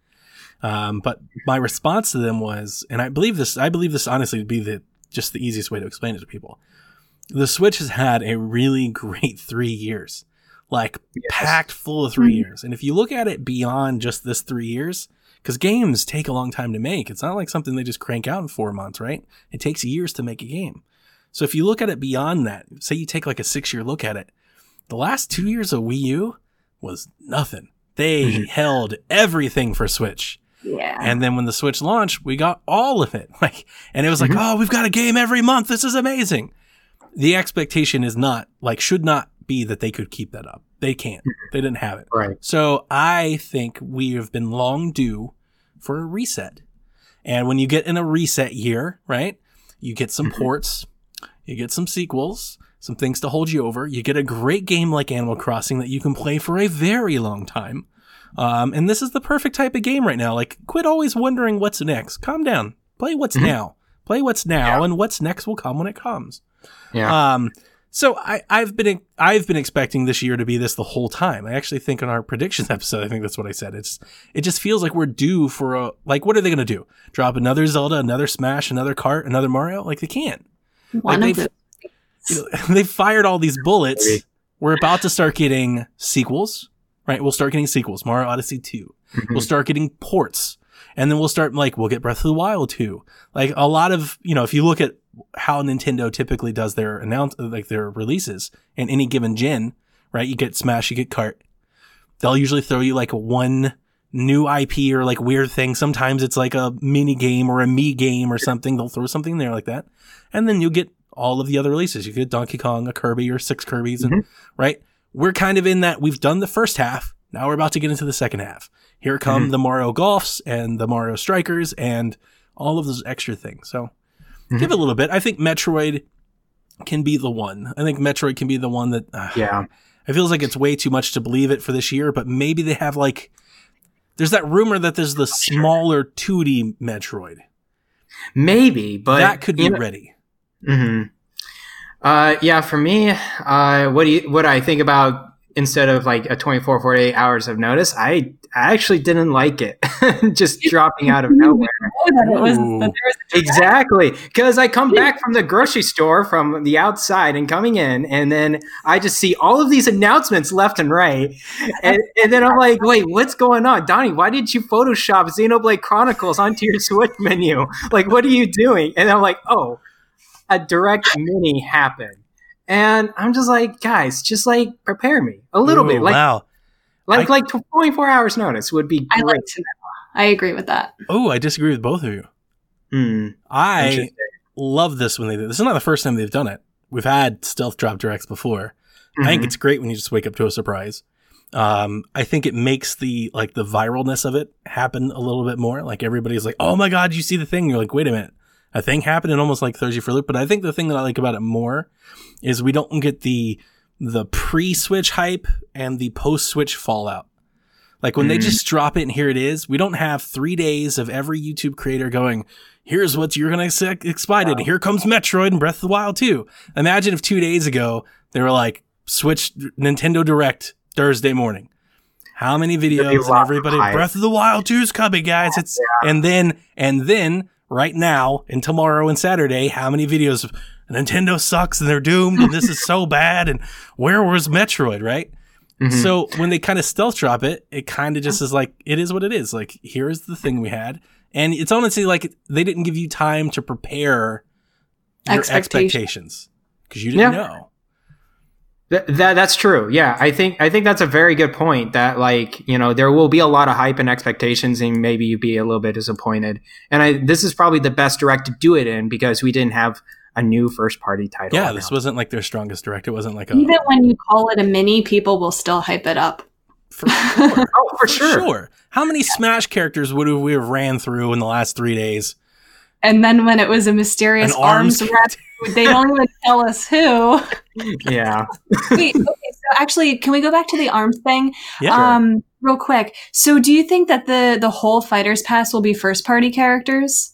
um, but my response to them was, and I believe this, I believe this honestly to be the just the easiest way to explain it to people. The Switch has had a really great three years, like packed full of 3 Mhm. years. And if you look at it beyond just this three years, because games take a long time to make, it's not like something they just crank out in four months, right? It takes years to make a game. So if you look at it beyond that, say you take like a six year look at it, the last two years of Wii U was nothing. They Mhm. held everything for Switch. Yeah. And then when the Switch launched, we got all of it. Like, and it was like, mm-hmm. oh, we've got a game every month. This is amazing. The expectation is not like should not be that they could keep that up. They can't. Mm-hmm. They didn't have it. Right. So I think we have been long due for a reset. And when you get in a reset year, right, you get some mm-hmm. ports, you get some sequels, some things to hold you over. You get a great game like Animal Crossing that you can play for a very long time. Um, and this is the perfect type of game right now. Like, quit always wondering what's next. Calm down. Play what's Mhm. now. Play what's now, Yeah. and what's next will come when it comes. Yeah. Um, so I, I've been I've been expecting this year to be this the whole time. I actually think in our predictions episode, I think that's what I said. It's it just feels like we're due for a like what are they gonna do? Drop another Zelda, another Smash, another Kart, another Mario? Like they can't. One like of they've- the You know, they've fired all these bullets. We're about to start getting sequels, right? We'll start getting sequels. Mario Odyssey 2. Mm-hmm. We'll start getting ports. And then we'll start like we'll get Breath of the Wild 2. Like a lot of, you know, if you look at how Nintendo typically does their announce like their releases in any given gen, right? You get Smash, you get Kart. They'll usually throw you like one new IP or like weird thing. Sometimes it's like a mini game or a me game or something. They'll throw something in there like that. And then you'll get all of the other releases. You get Donkey Kong, a Kirby, or six Kirby's, and mm-hmm. right. We're kind of in that. We've done the first half. Now we're about to get into the second half. Here come the Mario Golfs and the Mario Strikers and all of those extra things. So give it a little bit. I think Metroid can be the one. I think Metroid can be the one that uh, yeah. it feels like it's way too much to believe it for this year, but maybe they have like there's that rumor that there's the smaller 2D Metroid. Maybe, but that could be know- ready. hmm Uh, yeah, for me, uh, what do you, what I think about instead of like a 24, 48 hours of notice, I, I actually didn't like it. Just dropping out of nowhere. was, Ooh. that there was a Exactly. Because I come back from the grocery store from the outside and coming in, and then I just see all of these announcements left and right. And, and then I'm like, wait, what's going on? Donnie, why did you Photoshop Xenoblade Chronicles onto your Switch menu? Like, what are you doing? And I'm like, oh, a direct mini happened. And I'm just like, guys, just like prepare me a little Ooh, bit. Like, wow. like, I- like 24 hours notice would be I great. like to know. I agree with that. Oh, I disagree with both of you. Hmm. I love this when they do. This is not the first time they've done it. We've had stealth drop directs before. I think Mhm. it's great when you just wake up to a surprise. Um, I think it makes the like the viralness of it happen a little bit more. Like everybody's like, "Oh my god, you see the thing?" You're like, "Wait a minute, a thing happened," and almost like Thursday for loop. But I think the thing that I like about it more is we don't get the the pre-switch hype and the post-switch fallout. Like when they Mhm. just drop it and here it is, we don't have three days of every YouTube creator going, here's what you're going to expect. Wow. Here comes Metroid and Breath of the Wild 2. Imagine if two days ago they were like, switch Nintendo Direct Thursday morning. How many videos and everybody. Breath of the Wild 2 is coming, guys. It's and then and then right now and tomorrow and Saturday, how many videos of Nintendo sucks and they're doomed and this is so bad and where was Metroid, right? Mhm. So when they kind of stealth drop it, it kind of just is like it is what it is. Like here's the thing we had, and it's honestly like they didn't give you time to prepare your expectations because you didn't Yeah. know. Th- that that's true. Yeah, I think I think that's a very good point. That like you know there will be a lot of hype and expectations, and maybe you'd be a little bit disappointed. And I this is probably the best direct to do it in because we didn't have a new first party title. Yeah, this wasn't like their strongest direct. It wasn't like a Even when you call it a mini, people will still hype it up. for sure. oh for sure. How many Smash characters would we have ran through in the last three days? And then when it was a mysterious An arms arms, rep, they don't even tell us who. Yeah, Wait, okay, so actually, can we go back to the arms thing? Yeah. Um, real quick. So, do you think that the the whole Fighters Pass will be first party characters?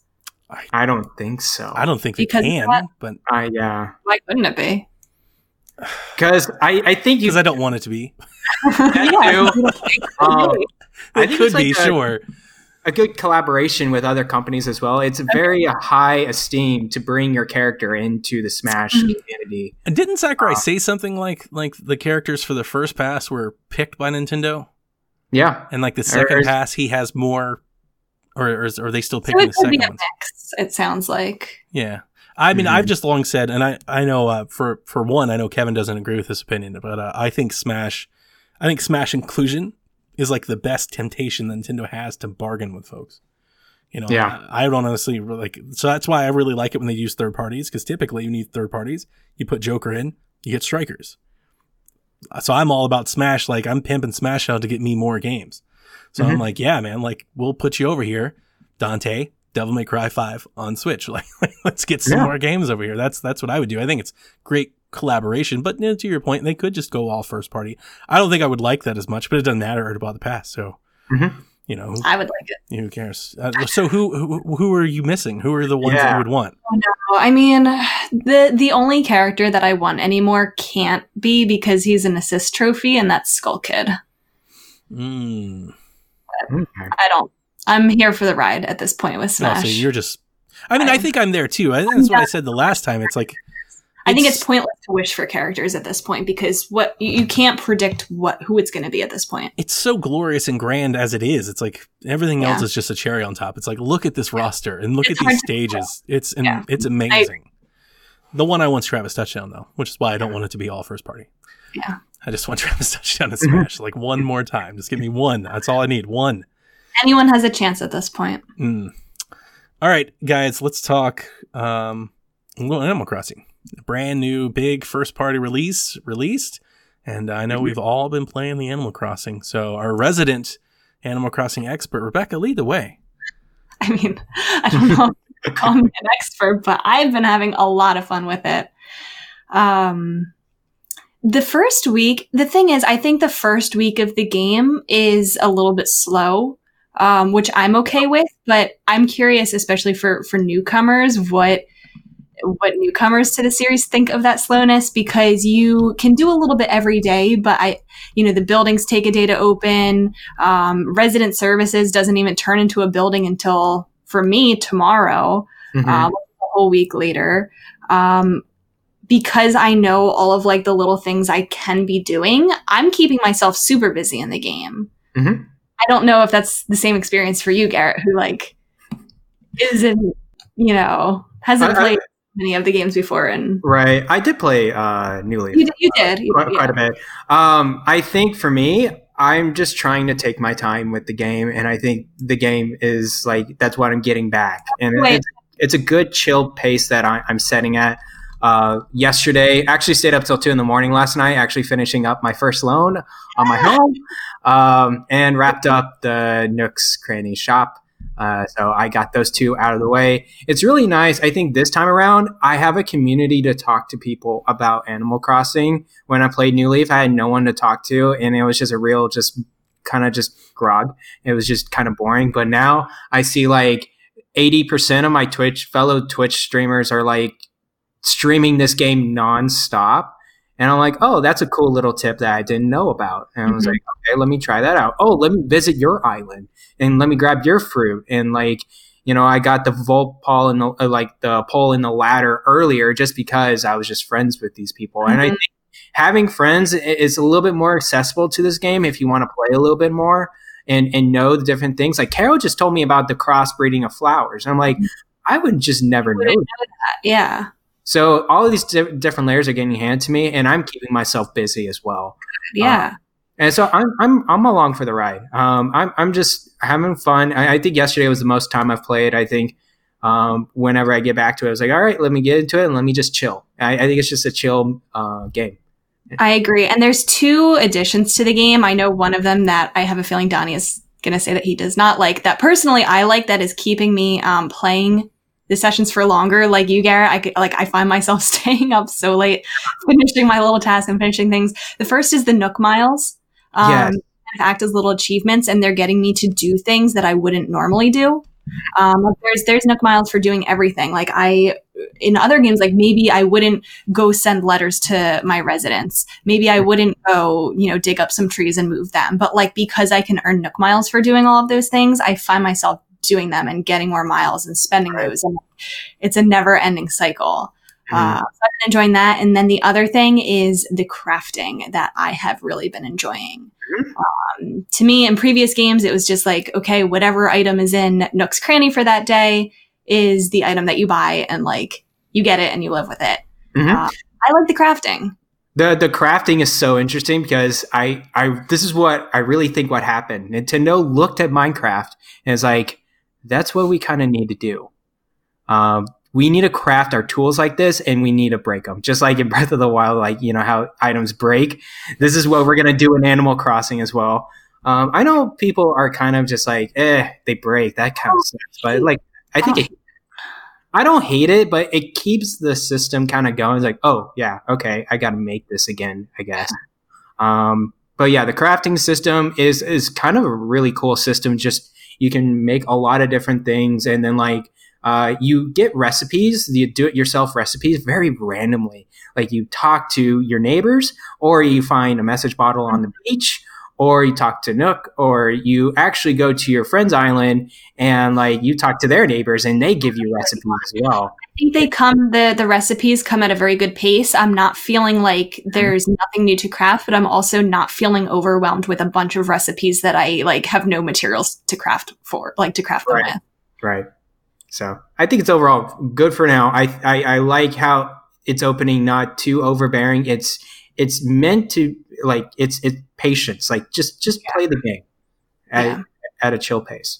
I don't think so. I don't think they because can, what- but I yeah, Why couldn't it be? because I I think you because I don't want it to be. yeah, um, I It think could it's like be, a- sure. A good collaboration with other companies as well. It's very high esteem to bring your character into the Smash Mhm. community. And didn't Sakurai Uh, say something like like the characters for the first pass were picked by Nintendo, Yeah, and like the second Or- pass he has more, or or, is, or are they still So picking the it be second a ones? mix. It sounds like. Yeah. I mean, Mhm. I've just long said, and I, I know uh, for for one, I know Kevin doesn't agree with this opinion, but uh, I think Smash, I think Smash inclusion is like the best temptation that Nintendo has to bargain with folks. You know, Yeah. I, I don't honestly like, so that's why I really like it when they use third parties because typically you need third parties. You put Joker in, you get strikers. So I'm all about Smash. Like I'm pimping Smash out to get me more games. So I'm Mhm. like, yeah, man, like we'll put you over here, Dante, Devil May Cry Five on Switch. Like, let's get some Yeah. more games over here. That's that's what I would do. I think it's great collaboration. But you know, to your point, they could just go all first party. I don't think I would like that as much, but it doesn't matter about the past. So, Mhm. you know, I would like it. who cares? Uh, so who, who who are you missing? Who are the ones that you would want? Well, I mean, the the only character that I want anymore can't be because he's an assist trophy, and that's Skull Kid. Mm. Okay. I don't. I'm here for the ride at this point with No, Smash. so you're just. I mean, I think I'm there too. I think that's what I said the last time. It's like I think it's pointless to wish for characters at this point because what you, you can't predict what who it's going to be at this point. it's so glorious and grand as it is. It's like everything else is just a cherry on top. It's like look at this roster and look It's at these stages. It's and Yeah. it's amazing. the one I want Travis touchdown though, which is why I don't want it to be all first party. Yeah. I just want Travis touchdown to smash like one more time. Just give me one. That's all I need. One. Anyone has a chance at this point. Mm. All right, guys, let's talk um a little Animal Crossing. A brand new big first party release released. And I know we've all been playing the Animal Crossing. So our resident Animal Crossing expert, Rebecca, lead the way. I mean, I don't know if call me an expert, but I've been having a lot of fun with it. Um, the first week, the thing is, I think the first week of the game is a little bit slow, um, which I'm okay with. But I'm curious, especially for for newcomers, what what newcomers to the series think of that slowness because you can do a little bit every day, but I, you know, the buildings take a day to open. Um, resident services doesn't even turn into a building until, for me, tomorrow, Mhm. um, a whole week later. Um, because I know all of like the little things I can be doing, I'm keeping myself super busy in the game. Mhm. I don't know if that's the same experience for you, Garrett, who like isn't, you know, hasn't I- played many of the games before and Right. I did play uh, New Leaf. you, did- you did. You- quite, yeah. quite a bit. Um, I think for me, I'm just trying to take my time with the game, and I think the game is like that's what I'm getting back, and it's, it's a good chill pace that I, I'm setting at. Uh, yesterday, actually stayed up till two in the morning last night, actually finishing up my first loan on my home, um, and wrapped up the Nook's Cranny shop. Uh, so I got those two out of the way. It's really nice. I think this time around, I have a community to talk to people about Animal Crossing. When I played New Leaf, I had no one to talk to, and it was just a real, just kind of just grog. It was just kind of boring. But now I see like 80% of my Twitch fellow Twitch streamers are like streaming this game nonstop. And I'm like, oh, that's a cool little tip that I didn't know about. And I was Mhm. like, okay, let me try that out. Oh, let me visit your island and let me grab your fruit. And like, you know, I got the volt pole in the uh, like the pole in the ladder earlier just because I was just friends with these people. And I Mhm. think having friends is a little bit more accessible to this game if you want to play a little bit more and and know the different things. Like Carol just told me about the crossbreeding of flowers. I'm like, I would just never know. Know that. Yeah. So all of these di- different layers are getting handed to me, and I'm keeping myself busy as well. Yeah. And so I'm I'm I'm along for the ride. Um, I'm I'm just having fun. I, I think yesterday was the most time I've played. I think um, whenever I get back to it, I was like, all right, let me get into it and let me just chill. I, I think it's just a chill uh, game. I agree. And there's two additions to the game. I know one of them that I have a feeling Donnie is going to say that he does not like. That personally, I like that is keeping me um, playing the sessions for longer. Like you, Garrett, I could, like I find myself staying up so late, finishing my little tasks and finishing things. The first is the Nook Miles. Um, Yes. Act as little achievements, and they're getting me to do things that I wouldn't normally do. Um, there's there's Nook Miles for doing everything. Like I in other games, like maybe I wouldn't go send letters to my residents. Maybe I wouldn't go, you know, dig up some trees and move them. But like because I can earn Nook miles for doing all of those things, I find myself doing them and getting more miles and spending Right. those. And it's a never ending cycle. Mhm. Uh, so I've been enjoying that. And then the other thing is the crafting that I have really been enjoying. Um, to me, in previous games, it was just like, okay, whatever item is in Nook's Cranny for that day is the item that you buy, and like you get it and you live with it. Mhm. Uh, I like the crafting. The the crafting is so interesting because I I this is what I really think what happened. Nintendo looked at Minecraft and is like, that's what we kind of need to do. Um, we need to craft our tools like this, and we need to break them, just like in Breath of the Wild. Like you know how items break. This is what we're gonna do in Animal Crossing as well. Um, I know people are kind of just like, eh, they break. That kind of sucks. But like, I think it, I don't hate it, but it keeps the system kind of going. It's like, oh yeah, okay, I got to make this again, I guess. Um, but yeah, the crafting system is is kind of a really cool system. Just you can make a lot of different things, and then like uh, you get recipes, the do it yourself recipes very randomly. Like you talk to your neighbors, or you find a message bottle on the beach, or you talk to Nook, or you actually go to your friend's island and like you talk to their neighbors, and they give you recipes as well. I think they come the the recipes come at a very good pace. I'm not feeling like there's nothing new to craft, but I'm also not feeling overwhelmed with a bunch of recipes that I like have no materials to craft for, like to craft them with. Right. So I think it's overall good for now. I, I I like how it's opening not too overbearing. It's it's meant to like it's it's patience. Like just just play the game at Yeah. at a chill pace.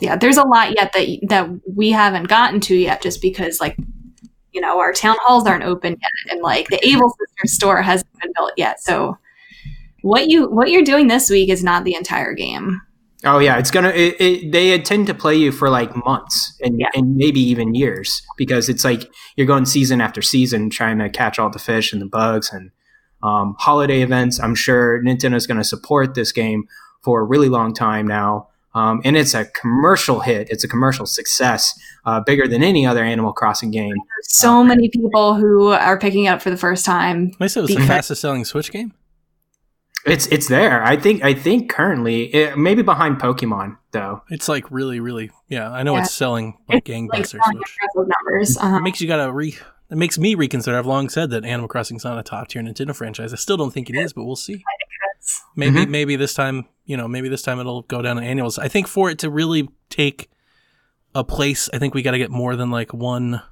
yeah, there's a lot yet that that we haven't gotten to yet, just because like you know our town halls aren't open yet, and like the Able Sister store hasn't been built yet. So what you what you're doing this week is not the entire game. Oh yeah, it's gonna. It, it, they intend to play you for like months and Yeah. and maybe even years because it's like you're going season after season trying to catch all the fish and the bugs and um, holiday events. I'm sure Nintendo's going to support this game for a really long time now. Um, and it's a commercial hit. It's a commercial success, uh, bigger than any other Animal Crossing game. So many people who are picking it up for the first time. I said it was the fastest selling Switch game. It's it's there. I think I think currently it, maybe behind Pokemon though. It's like really, really, yeah. I know Yeah. it's selling like It's like gangbusters. selling which numbers. Uh, it makes you gotta re. It makes me reconsider. I've long said that Animal Crossing's not a top tier Nintendo franchise. I still don't think it is, but we'll see. Maybe, Mhm. maybe this time, you know, maybe this time it'll go down to annuals. I think for it to really take a place, I think we got to get more than like one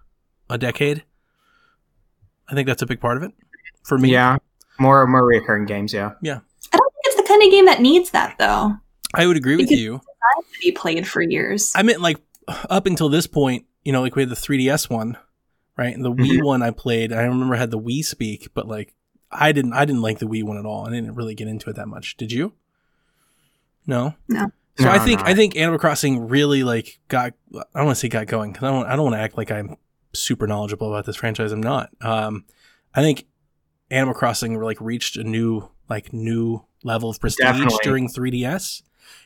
a decade. I think that's a big part of it for me. Yeah, more more recurring games. Yeah. Yeah. I don't think it's the kind of game that needs that though. I would agree with Because- you. To be played for years. I meant like up until this point, you know, like we had the 3DS one, right? And the Wii Mhm. one I played, I remember I had the Wii speak, but like I didn't I didn't like the Wii one at all. I didn't really get into it that much. Did you? No. No. So No, I think no. I think Animal Crossing really like got I don't want to say got going because I don't I don't want to act like I'm super knowledgeable about this franchise. I'm not. Um, I think Animal Crossing like reached a new like new level of prestige Definitely. during 3DS.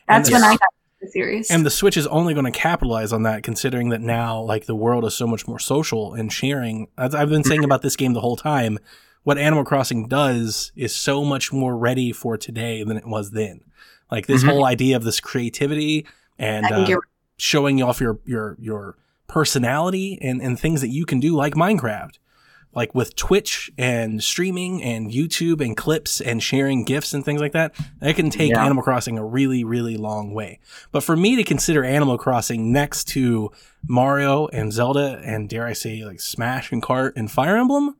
That's and when the- I got the series. and the Switch is only going to capitalize on that, considering that now, like, the world is so much more social and sharing. As I've been saying about this game the whole time, what Animal Crossing does is so much more ready for today than it was then. Like this Mhm. whole idea of this creativity and uh, you're showing off your your your personality and and things that you can do like Minecraft. Like with Twitch and streaming and YouTube and clips and sharing gifs and things like that, that can take Yeah. Animal Crossing a really, really long way. But for me to consider Animal Crossing next to Mario and Zelda and dare I say like Smash and Kart and Fire Emblem,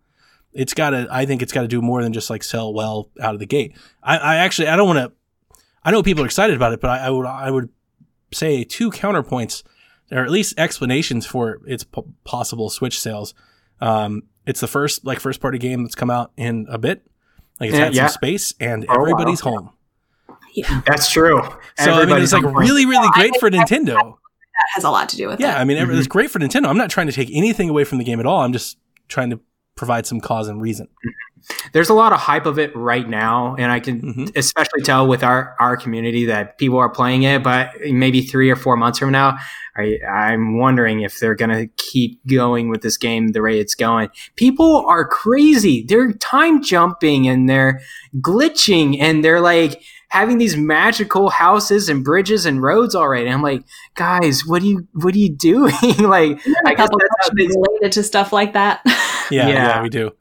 it's gotta I think it's gotta do more than just like sell well out of the gate. I, I actually I don't wanna I know people are excited about it, but I, I would I would say two counterpoints or at least explanations for its p- possible Switch sales. Um, it's the first like first party game that's come out in a bit. Like it's Yeah, had yeah. some space and For a while. everybody's home. yeah, That's true. So I mean, Everybody's it's like on point. really, really I great for Nintendo. that has a lot to do with Yeah, it. I mean, every- Mhm. it's great for Nintendo. I'm not trying to take anything away from the game at all. I'm just trying to provide some cause and reason. there's a lot of hype of it right now, and I can Mhm. especially tell with our our community that people are playing it. But maybe three or four months from now, I, I'm wondering if they're gonna keep going with this game the way it's going. People are crazy. They're time jumping and they're glitching and they're like having these magical houses and bridges and roads already. I'm like, guys, what do you what are you doing? like, I guess that's how related to stuff like that. Yeah, yeah, we do.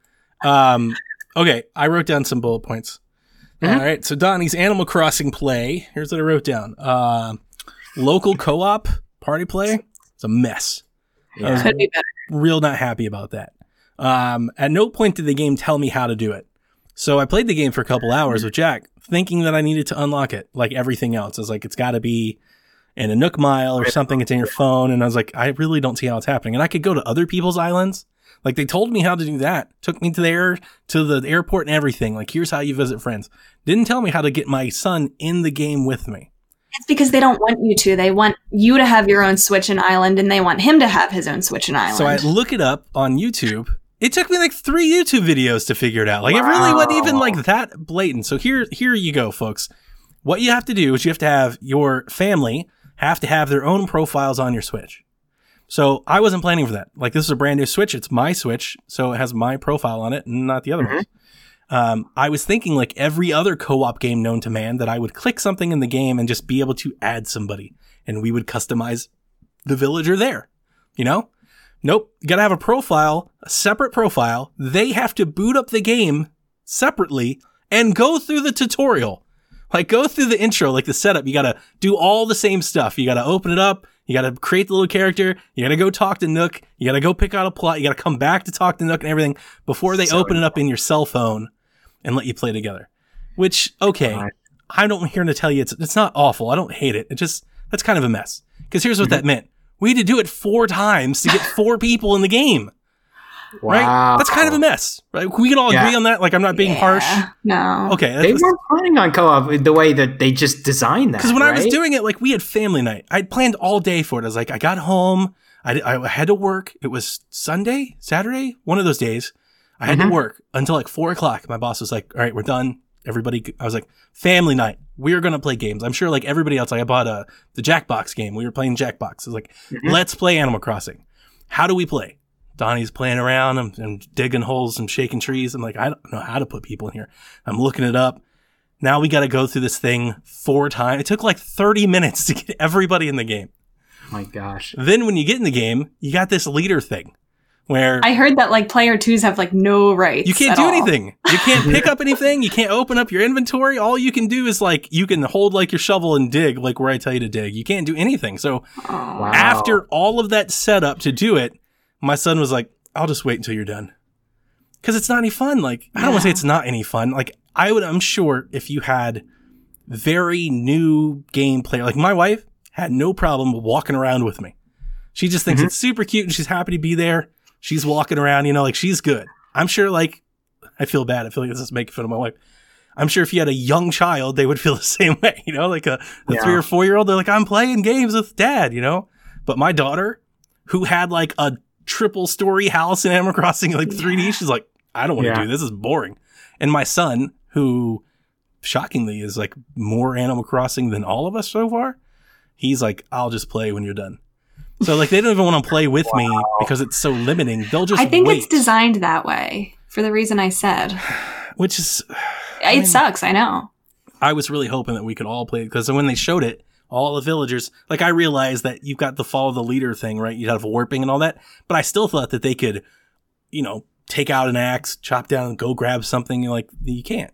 Um, okay, I wrote down some bullet points. Mhm. All right, so Donnie's Animal Crossing play. Here's what I wrote down. Uh, local co-op party play. It's a mess. Yeah. Could be better. real not happy about that. Um, at no point did the game tell me how to do it. So I played the game for a couple hours with Jack, thinking that I needed to unlock it, like everything else. I was like, it's got to be in a Nook Mile or something. It's in your phone, and I was like, I really don't see how it's happening. And I could go to other people's islands. Like they told me how to do that. Took me to there to the airport and everything. Like here's how you visit friends. Didn't tell me how to get my son in the game with me. It's because they don't want you to. They want you to have your own Switch and Island, and they want him to have his own Switch and Island. So I look it up on YouTube. It took me like three YouTube videos to figure it out. Like it really wasn't even like that blatant. So here, here you go, folks. What you have to do is you have to have your family have to have their own profiles on your Switch. So I wasn't planning for that. Like this is a brand new Switch. It's my Switch, so it has my profile on it, and not the other Mhm. ones. Um, I was thinking like every other co-op game known to man that I would click something in the game and just be able to add somebody, and we would customize the villager there. You know? Nope. You gotta have a profile, a separate profile. They have to boot up the game separately and go through the tutorial. Like go through the intro, like the setup. You gotta do all the same stuff. You gotta open it up. You gotta create the little character. You gotta go talk to Nook. You gotta go pick out a plot. You gotta come back to talk to Nook and everything before they So open it up in your cell phone and let you play together. Which, okay. I don't here to tell you it's it's not awful. I don't hate it. It just that's kind of a mess. Because here's what mm-hmm. that meant: we had to do it four times to get four people in the game. Right? Wow. That's kind of a mess. Right? We can all Yeah. agree on that. Like I'm not being harsh. No. Okay, They weren't planning on co-op the way that they just designed that. Because when I was doing it, like we had family night. I'd planned all day for it. I was like, I got home. I, I had to work. It was Sunday, Saturday, one of those days. I had Mhm. to work until like four o'clock. My boss was like, all right, we're done. Everybody, I was like, family night. We're going to play games. I'm sure like everybody else, like I bought a, the Jackbox game. We were playing Jackbox. I was like, Mhm. let's play Animal Crossing. How do we play? Donnie's playing around. I'm, I'm digging holes and shaking trees. I'm like, I don't know how to put people in here. I'm looking it up. Now we got to go through this thing four times. It took like 30 minutes to get everybody in the game. Oh my gosh. Then when you get in the game, you got this leader thing where I heard that like player twos have like no rights. you can't at do all. anything. You can't pick up anything. You can't open up your inventory. All you can do is like, you can hold like your shovel and dig like where I tell you to dig. You can't do anything. So Oh. Wow. after all of that setup to do it, my son was like, I'll just wait until you're done. Cause it's not any fun. Like, I don't want to say it's not any fun. Like, I would, I'm sure if you had very new game player, like my wife had no problem walking around with me. She just thinks Mhm. it's super cute and she's happy to be there. She's walking around, you know, like she's good. I'm sure like, I feel bad. I feel like this is making fun of my wife. I'm sure if you had a young child, they would feel the same way, you know, like a, a Yeah. three or four year old. They're like, I'm playing games with dad, you know? But my daughter, who had like a triple story house in Animal Crossing, like 3D, she's like, I don't want to Yeah. do this. This is boring. And my son, who shockingly is like more Animal Crossing than all of us so far, he's like, I'll just play when you're done. So like they don't even want to play with me because it's so limiting. They'll just I think wait it's designed that way. for the reason I said. which is It mean- sucks, I know. I was really hoping that we could all play because when they showed it, all the villagers, like I realized that you've got the follow the leader thing, right? You have warping and all that, but I still thought that they could, you know, take out an axe, chop down, and go grab something. Like you can't.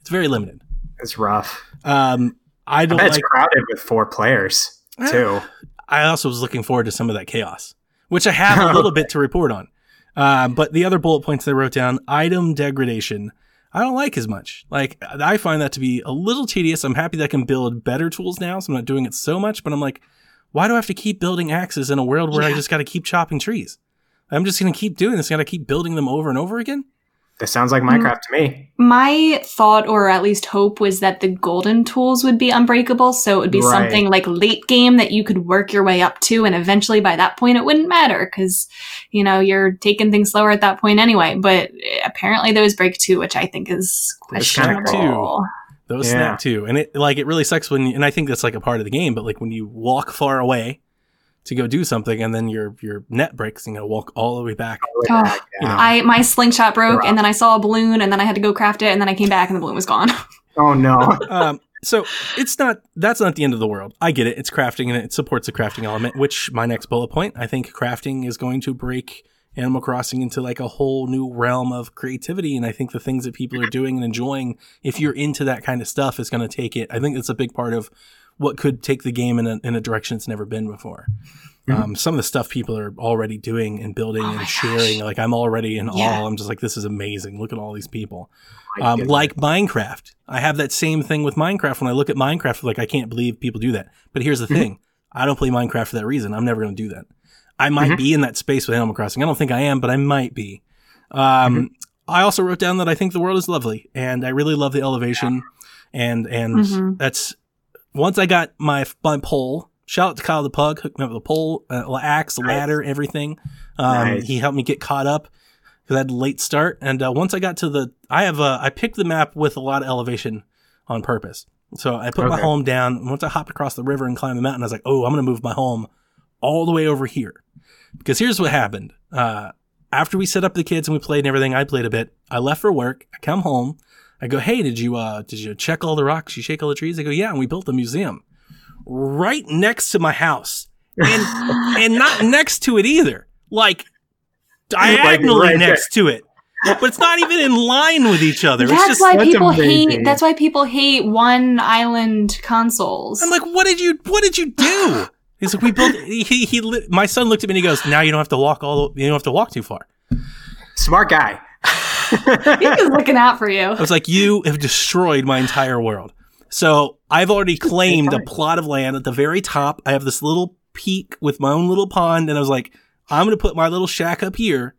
It's very limited. It's rough. Um, I I don't bet it's crowded with four players too. I also was looking forward to some of that chaos, which I have a little bit to report on. Uh, but the other bullet points I wrote down: item degradation. I don't like as much. Like I find that to be a little tedious. I'm happy that I can build better tools now, so I'm not doing it so much. But I'm like, why do I have to keep building axes in a world where I just got to keep chopping trees? I'm just going to keep doing this. Got to keep building them over and over again. That sounds like Minecraft to me. My thought, or at least hope, was that the golden tools would be unbreakable. So it would be Right. something like late game that you could work your way up to. And eventually by that point, it wouldn't matter because, you know, you're taking things slower at that point anyway. But eh, apparently those break too, which I think is Those kinda questionable. Those Yeah. snap too, and it like it really sucks when, and I think that's like a part of the game. But like when you walk far away to go do something, and then your your net breaks, and you gotta walk all the way back. Oh, You know. I my slingshot broke, and then I saw a balloon, and then I had to go craft it, and then I came back, and the balloon was gone. Oh no. um, so it's not that's not the end of the world. I get it. It's crafting and it supports the crafting element, which my next bullet point, I think crafting is going to break Animal Crossing into like a whole new realm of creativity. And I think the things that people are doing and enjoying, if you're into that kind of stuff, is going to take it. I think it's a big part of what could take the game in a, in a direction it's never been before. Mhm. Um, some of the stuff people are already doing and building Oh my and gosh. sharing, like I'm already in Yeah. awe. I'm just like, this is amazing. Look at all these people um, goodness. like Minecraft. I have that same thing with Minecraft. When I look at Minecraft, like I can't believe people do that. But here's the Mhm. thing: I don't play Minecraft for that reason. I'm never going to do that. I might Mhm. be in that space with Animal Crossing. I don't think I am, but I might be. Um, Mm-hmm. I also wrote down that I think the world is lovely, and I really love the elevation. And and Mhm. that's once I got my my pole. Shout out to Kyle the Pug, hooked me up with a pole, uh, axe, Nice. ladder, everything. Um, Nice. He helped me get caught up because I had a late start. And uh, once I got to the, I have a, I picked the map with a lot of elevation on purpose. So I put my home down. Once I hopped across the river and climbed the mountain, I was like, oh, I'm going to move my home all the way over here. Because here's what happened. Uh, after we set up the kids and we played and everything, I played a bit. I left for work. I come home. I go, hey, did you uh, did you check all the rocks? You shake all the trees? I go, yeah, and we built a museum right next to my house, and and not next to it either. Like diagonally right there. next to it, but it's not even in line with each other. it's That's just why people amazing. hate. That's why people hate one island consoles. I'm like, what did you what did you do? He's like, we built. He, he, he my son looked at me and he goes, now you don't have to walk all. the- You don't have to walk too far. Smart guy. He was looking out for you. I was like, you have destroyed my entire world. So I've already claimed a plot of land at the very top. I have this little peak with my own little pond, and I was like, I'm going to put my little shack up here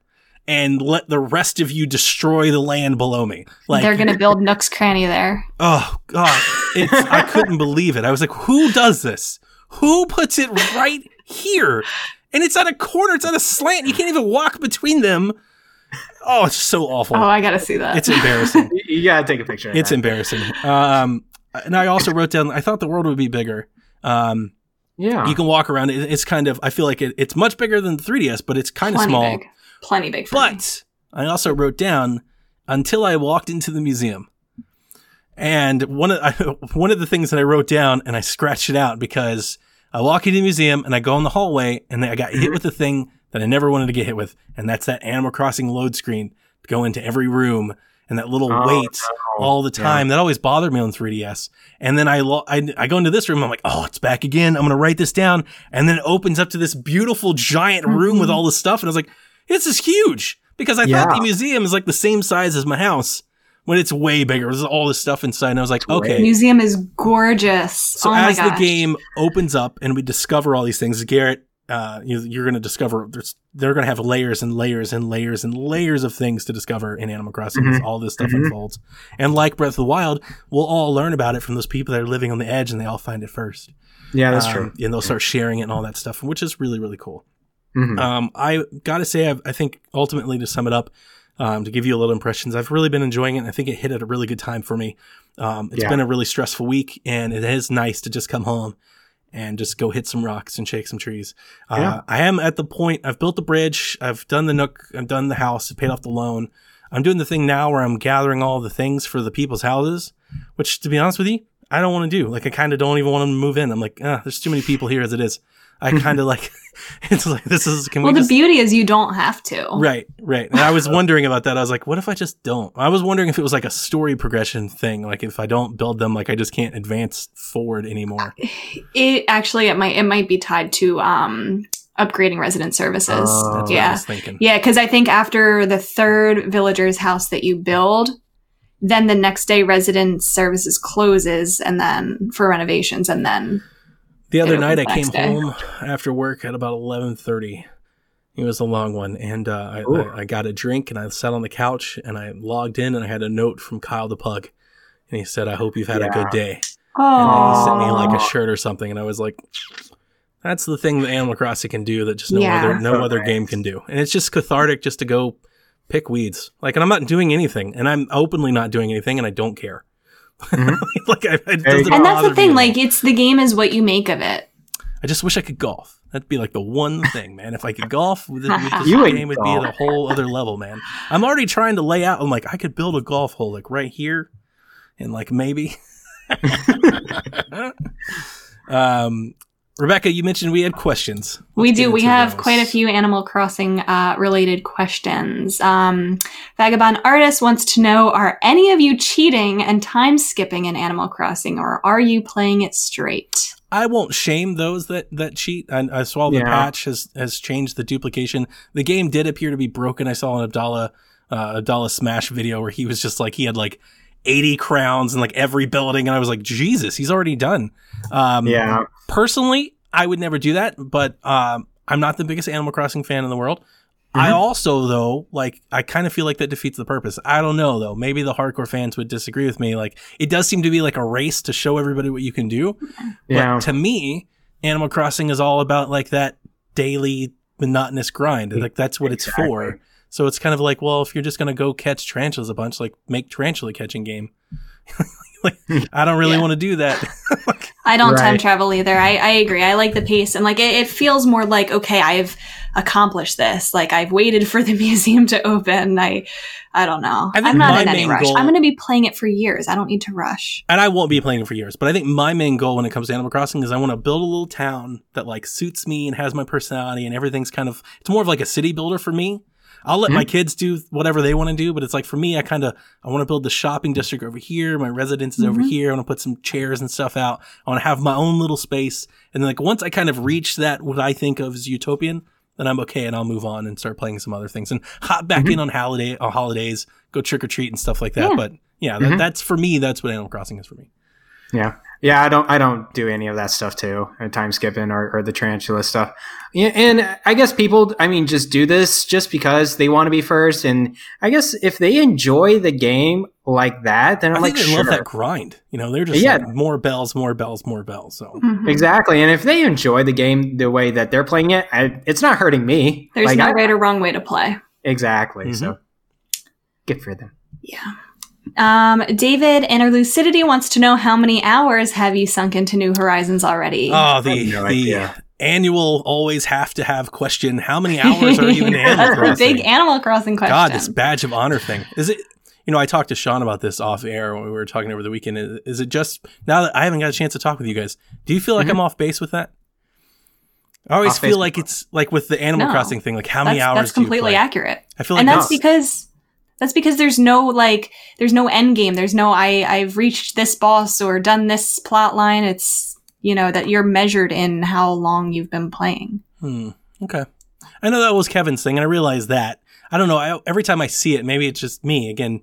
and let the rest of you destroy the land below me. Like, They're gonna build Nook's Cranny there. oh god, it's, I couldn't believe it. I was like, who does this? Who puts it right here? And it's at a corner. It's at a slant. You can't even walk between them. Oh, it's so awful. Oh, I gotta see that. It's embarrassing. You, you gotta take a picture. It's that. embarrassing. Um, and I also wrote down. I thought the world would be bigger. Um, yeah. you can walk around. It, it's kind of. I feel like it, it's much bigger than the 3ds, but it's kind of small. big. Plenty big for me. But I also wrote down until I walked into the museum. And one of I, one of the things that I wrote down, and I scratched it out because I walk into the museum and I go in the hallway, and I got hit with the thing that I never wanted to get hit with, and that's that Animal Crossing load screen to go into every room and that little Oh, wait no. all the time. That always bothered me on 3DS. And then I, lo- I I go into this room. I'm like, oh, it's back again. I'm gonna write this down, and then it opens up to this beautiful giant room with Mhm. all this stuff, and I was like, this is huge because I thought the museum is like the same size as my house when it's way bigger. There's all this stuff inside, and I was like, It's way- okay. Museum is gorgeous. So oh my as the game opens up and we discover all these things, Garrett, uh, you, you're going to discover there's they're going to have layers and layers and layers and layers of things to discover in Animal Crossing as Mhm. all this stuff Mhm. unfolds. And like Breath of the Wild, we'll all learn about it from those people that are living on the edge and they all find it first. yeah, that's Um, true. And they'll start sharing it and all that stuff, which is really really cool. Mhm. Um, I gotta say, I've, I think ultimately to sum it up, um, to give you a little impressions, I've really been enjoying it. And I think it hit at a really good time for me. Um, it's Yeah. been a really stressful week, and it is nice to just come home and just go hit some rocks and shake some trees. Uh, I am at the point. I've built the bridge. I've done the nook. I've done the house. Paid off the loan. I'm doing the thing now where I'm gathering all the things for the people's houses, which to be honest with you, I don't want to do. Like I kind of don't even want to move in. I'm like, ah, there's too many people here as it is. I kind of like it's like this is can well, we the just beauty is you don't have to. Right, right. And I was wondering about that. I was like, what if I just don't? I was wondering if it was like a story progression thing. Like if I don't build them, like I just can't advance forward anymore. It actually it might it might be tied to um upgrading resident services. Oh. That's what I yeah. was thinking. Yeah, because I think after the third villager's house that you build, then the next day resident services closes and then for renovations and then The other night I came day. home after work at about eleven thirty. It was a long one, and uh, I, I, I got a drink and I sat on the couch and I logged in and I had a note from Kyle the Pug, and he said, "I hope you've had a good day." And oh he sent me like a shirt or something, and I was like, "That's the thing that Animal Crossing can do that just no Yeah. other no So other nice. game can do." And it's just cathartic just to go pick weeds. Like, and I'm not doing anything, and I'm openly not doing anything, and I don't care. Mhm. like, I, it doesn't and that's the thing, all. like it's the game is what you make of it. I just wish I could golf. That'd be like the one thing, man. If I could golf, with this, with this You would game would be at a whole other level, man. I'm already trying to lay out. I'm like, I could build a golf hole like right here, and like maybe. um, Rebecca, you mentioned we had questions. we Let's get do. We have those. quite a few Animal Crossing uh, related questions. Um, Vagabond Artist wants to know Are any of you cheating and time skipping in Animal Crossing, or are you playing it straight? I won't shame those that that cheat. I, I saw the Yeah. patch has has changed the duplication. The game did appear to be broken. I saw an Abdallah uh, Abdallah Smash video where he was just like he had like 80 crowns in like every building, and I was like, Jesus, he's already done. Um, Yeah. Personally, I would never do that, but um, I'm not the biggest Animal Crossing fan in the world. I also, though, like, I kind of feel like that defeats the purpose. I don't know, though. Maybe the hardcore fans would disagree with me. Like, it does seem to be like a race to show everybody what you can do. Yeah. But to me, Animal Crossing is all about like that daily monotonous grind. Like that's what it's for. Exactly. So it's kind of like, well, if you're just gonna go catch tarantulas a bunch, like make tarantula catching game. like, I don't really Yeah. want to do that. I don't time Right. travel either. I, I agree. I like the pace and like it, it feels more like okay, I've accomplished this. Like I've waited for the museum to open. I I don't know. I I'm not in any rush. goal- I'm going to be playing it for years. I don't need to rush. and I won't be playing it for years. But I think my main goal when it comes to Animal Crossing is I want to build a little town that like suits me and has my personality and everything's kind of it's more of like a city builder for me. I'll let my kids do whatever they want to do, but it's like for me, I kind of I want to build the shopping district over here. My residence is over Mhm. here. I want to put some chairs and stuff out. I want to have my own little space. And then like once I kind of reach that, what I think of as utopian, then I'm okay and I'll move on and start playing some other things and hop back in on holiday on holidays, go trick or treat and stuff like that. Yeah. But yeah, that, Mhm. that's for me. That's what Animal Crossing is for me. Yeah. Yeah, I don't I don't do any of that stuff too. uh, Time skipping or, or the tarantula stuff. Yeah, and I guess people I mean just do this just because they want to be first and I guess if they enjoy the game like that, then I'm I like think they sure. love that grind. You know, they're just Yeah. like more bells, more bells, more bells. So Mhm. Exactly. And if they enjoy the game the way that they're playing it, I, it's not hurting me. There's Like, no I- right or wrong way to play. Exactly. Mhm. So good for them. Yeah. Um, David and Lucidity wants to know how many hours have you sunk into New Horizons already? oh, the no the annual always have to have question: How many hours are you in Animal the Crossing? big Animal Crossing question. God, this badge of honor thing is it? You know, I talked to Sean about this off air when we were talking over the weekend. Is, is it just now that I haven't got a chance to talk with you guys? Do you feel like Mhm. I'm off base with that? I always Off feel base like it's like with the Animal No. Crossing thing. Like how many that's, hours that's do you completely play? accurate. I feel like and that's no. because that's because there's no like there's no end game. There's no I I've reached this boss or done this plot line. It's you know that you're measured in how long you've been playing. Hmm. Okay. I know that was Kevin's thing, and I realized that. I don't know. I, every time I see it, maybe it's just me again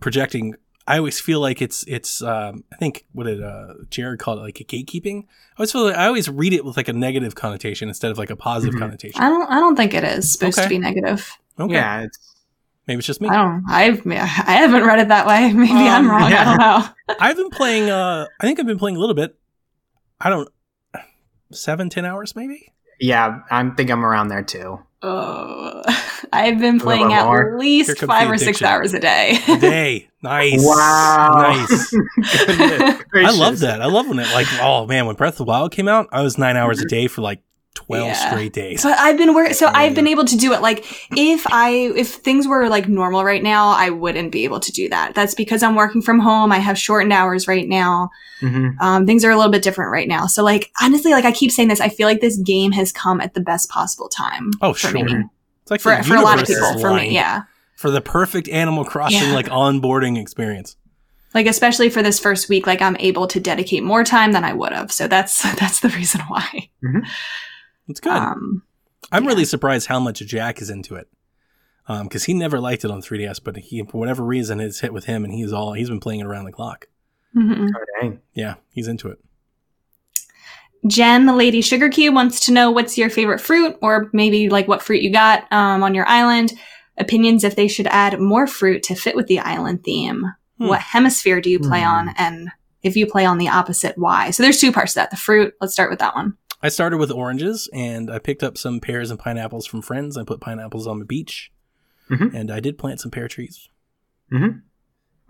projecting. I always feel like it's it's. Um, I think what did uh, Jared called it like a gatekeeping. I always feel like I always read it with like a negative connotation instead of like a positive Mhm. connotation. I don't I don't think it is supposed Okay. to be negative. Okay. Yeah, it's Maybe it's just me. I don't. I've I haven't read it that way. Maybe I'm Um, wrong. I don't know. I've been playing. Uh, I think I've been playing a little bit. I don't. Seven, ten hours, maybe. yeah, I think I'm around there too. Oh, I've been playing at more. Least five the or six hours a day. A day. nice. Wow. Nice. I love that. I love when it like oh man, when Breath of the Wild came out, I was nine hours a day for like 12 Yeah. straight days. But I've been working, so I've been able to do it. Like if I if things were like normal right now, I wouldn't be able to do that. That's because I'm working from home. I have shortened hours right now. hmm Um, things are a little bit different right now. So like honestly, like I keep saying this, I feel like this game has come at the best possible time. Oh, for sure. me. It's like For, for a lot of people, for me, yeah. For the perfect Animal Crossing Yeah. like onboarding experience. Like especially for this first week, like I'm able to dedicate more time than I would have. So that's that's the reason why. It's good. Um, I'm yeah. really surprised how much Jack is into it. Um, because he never liked it on 3DS, but he, for whatever reason, it's hit with him, and he's all he's been playing it around the clock. mhm. Oh, dang. Yeah, he's into it. Jen, the Lady Sugar Cube, wants to know what's your favorite fruit, or maybe like what fruit you got um, on your island. Opinions if they should add more fruit to fit with the island theme. Hmm. What hemisphere do you play Hmm. on, and if you play on the opposite, why? So there's two parts to that. The fruit. Let's start with that one. I started with oranges, and I picked up some pears and pineapples from friends. I put pineapples on the beach, Mhm. and I did plant some pear trees.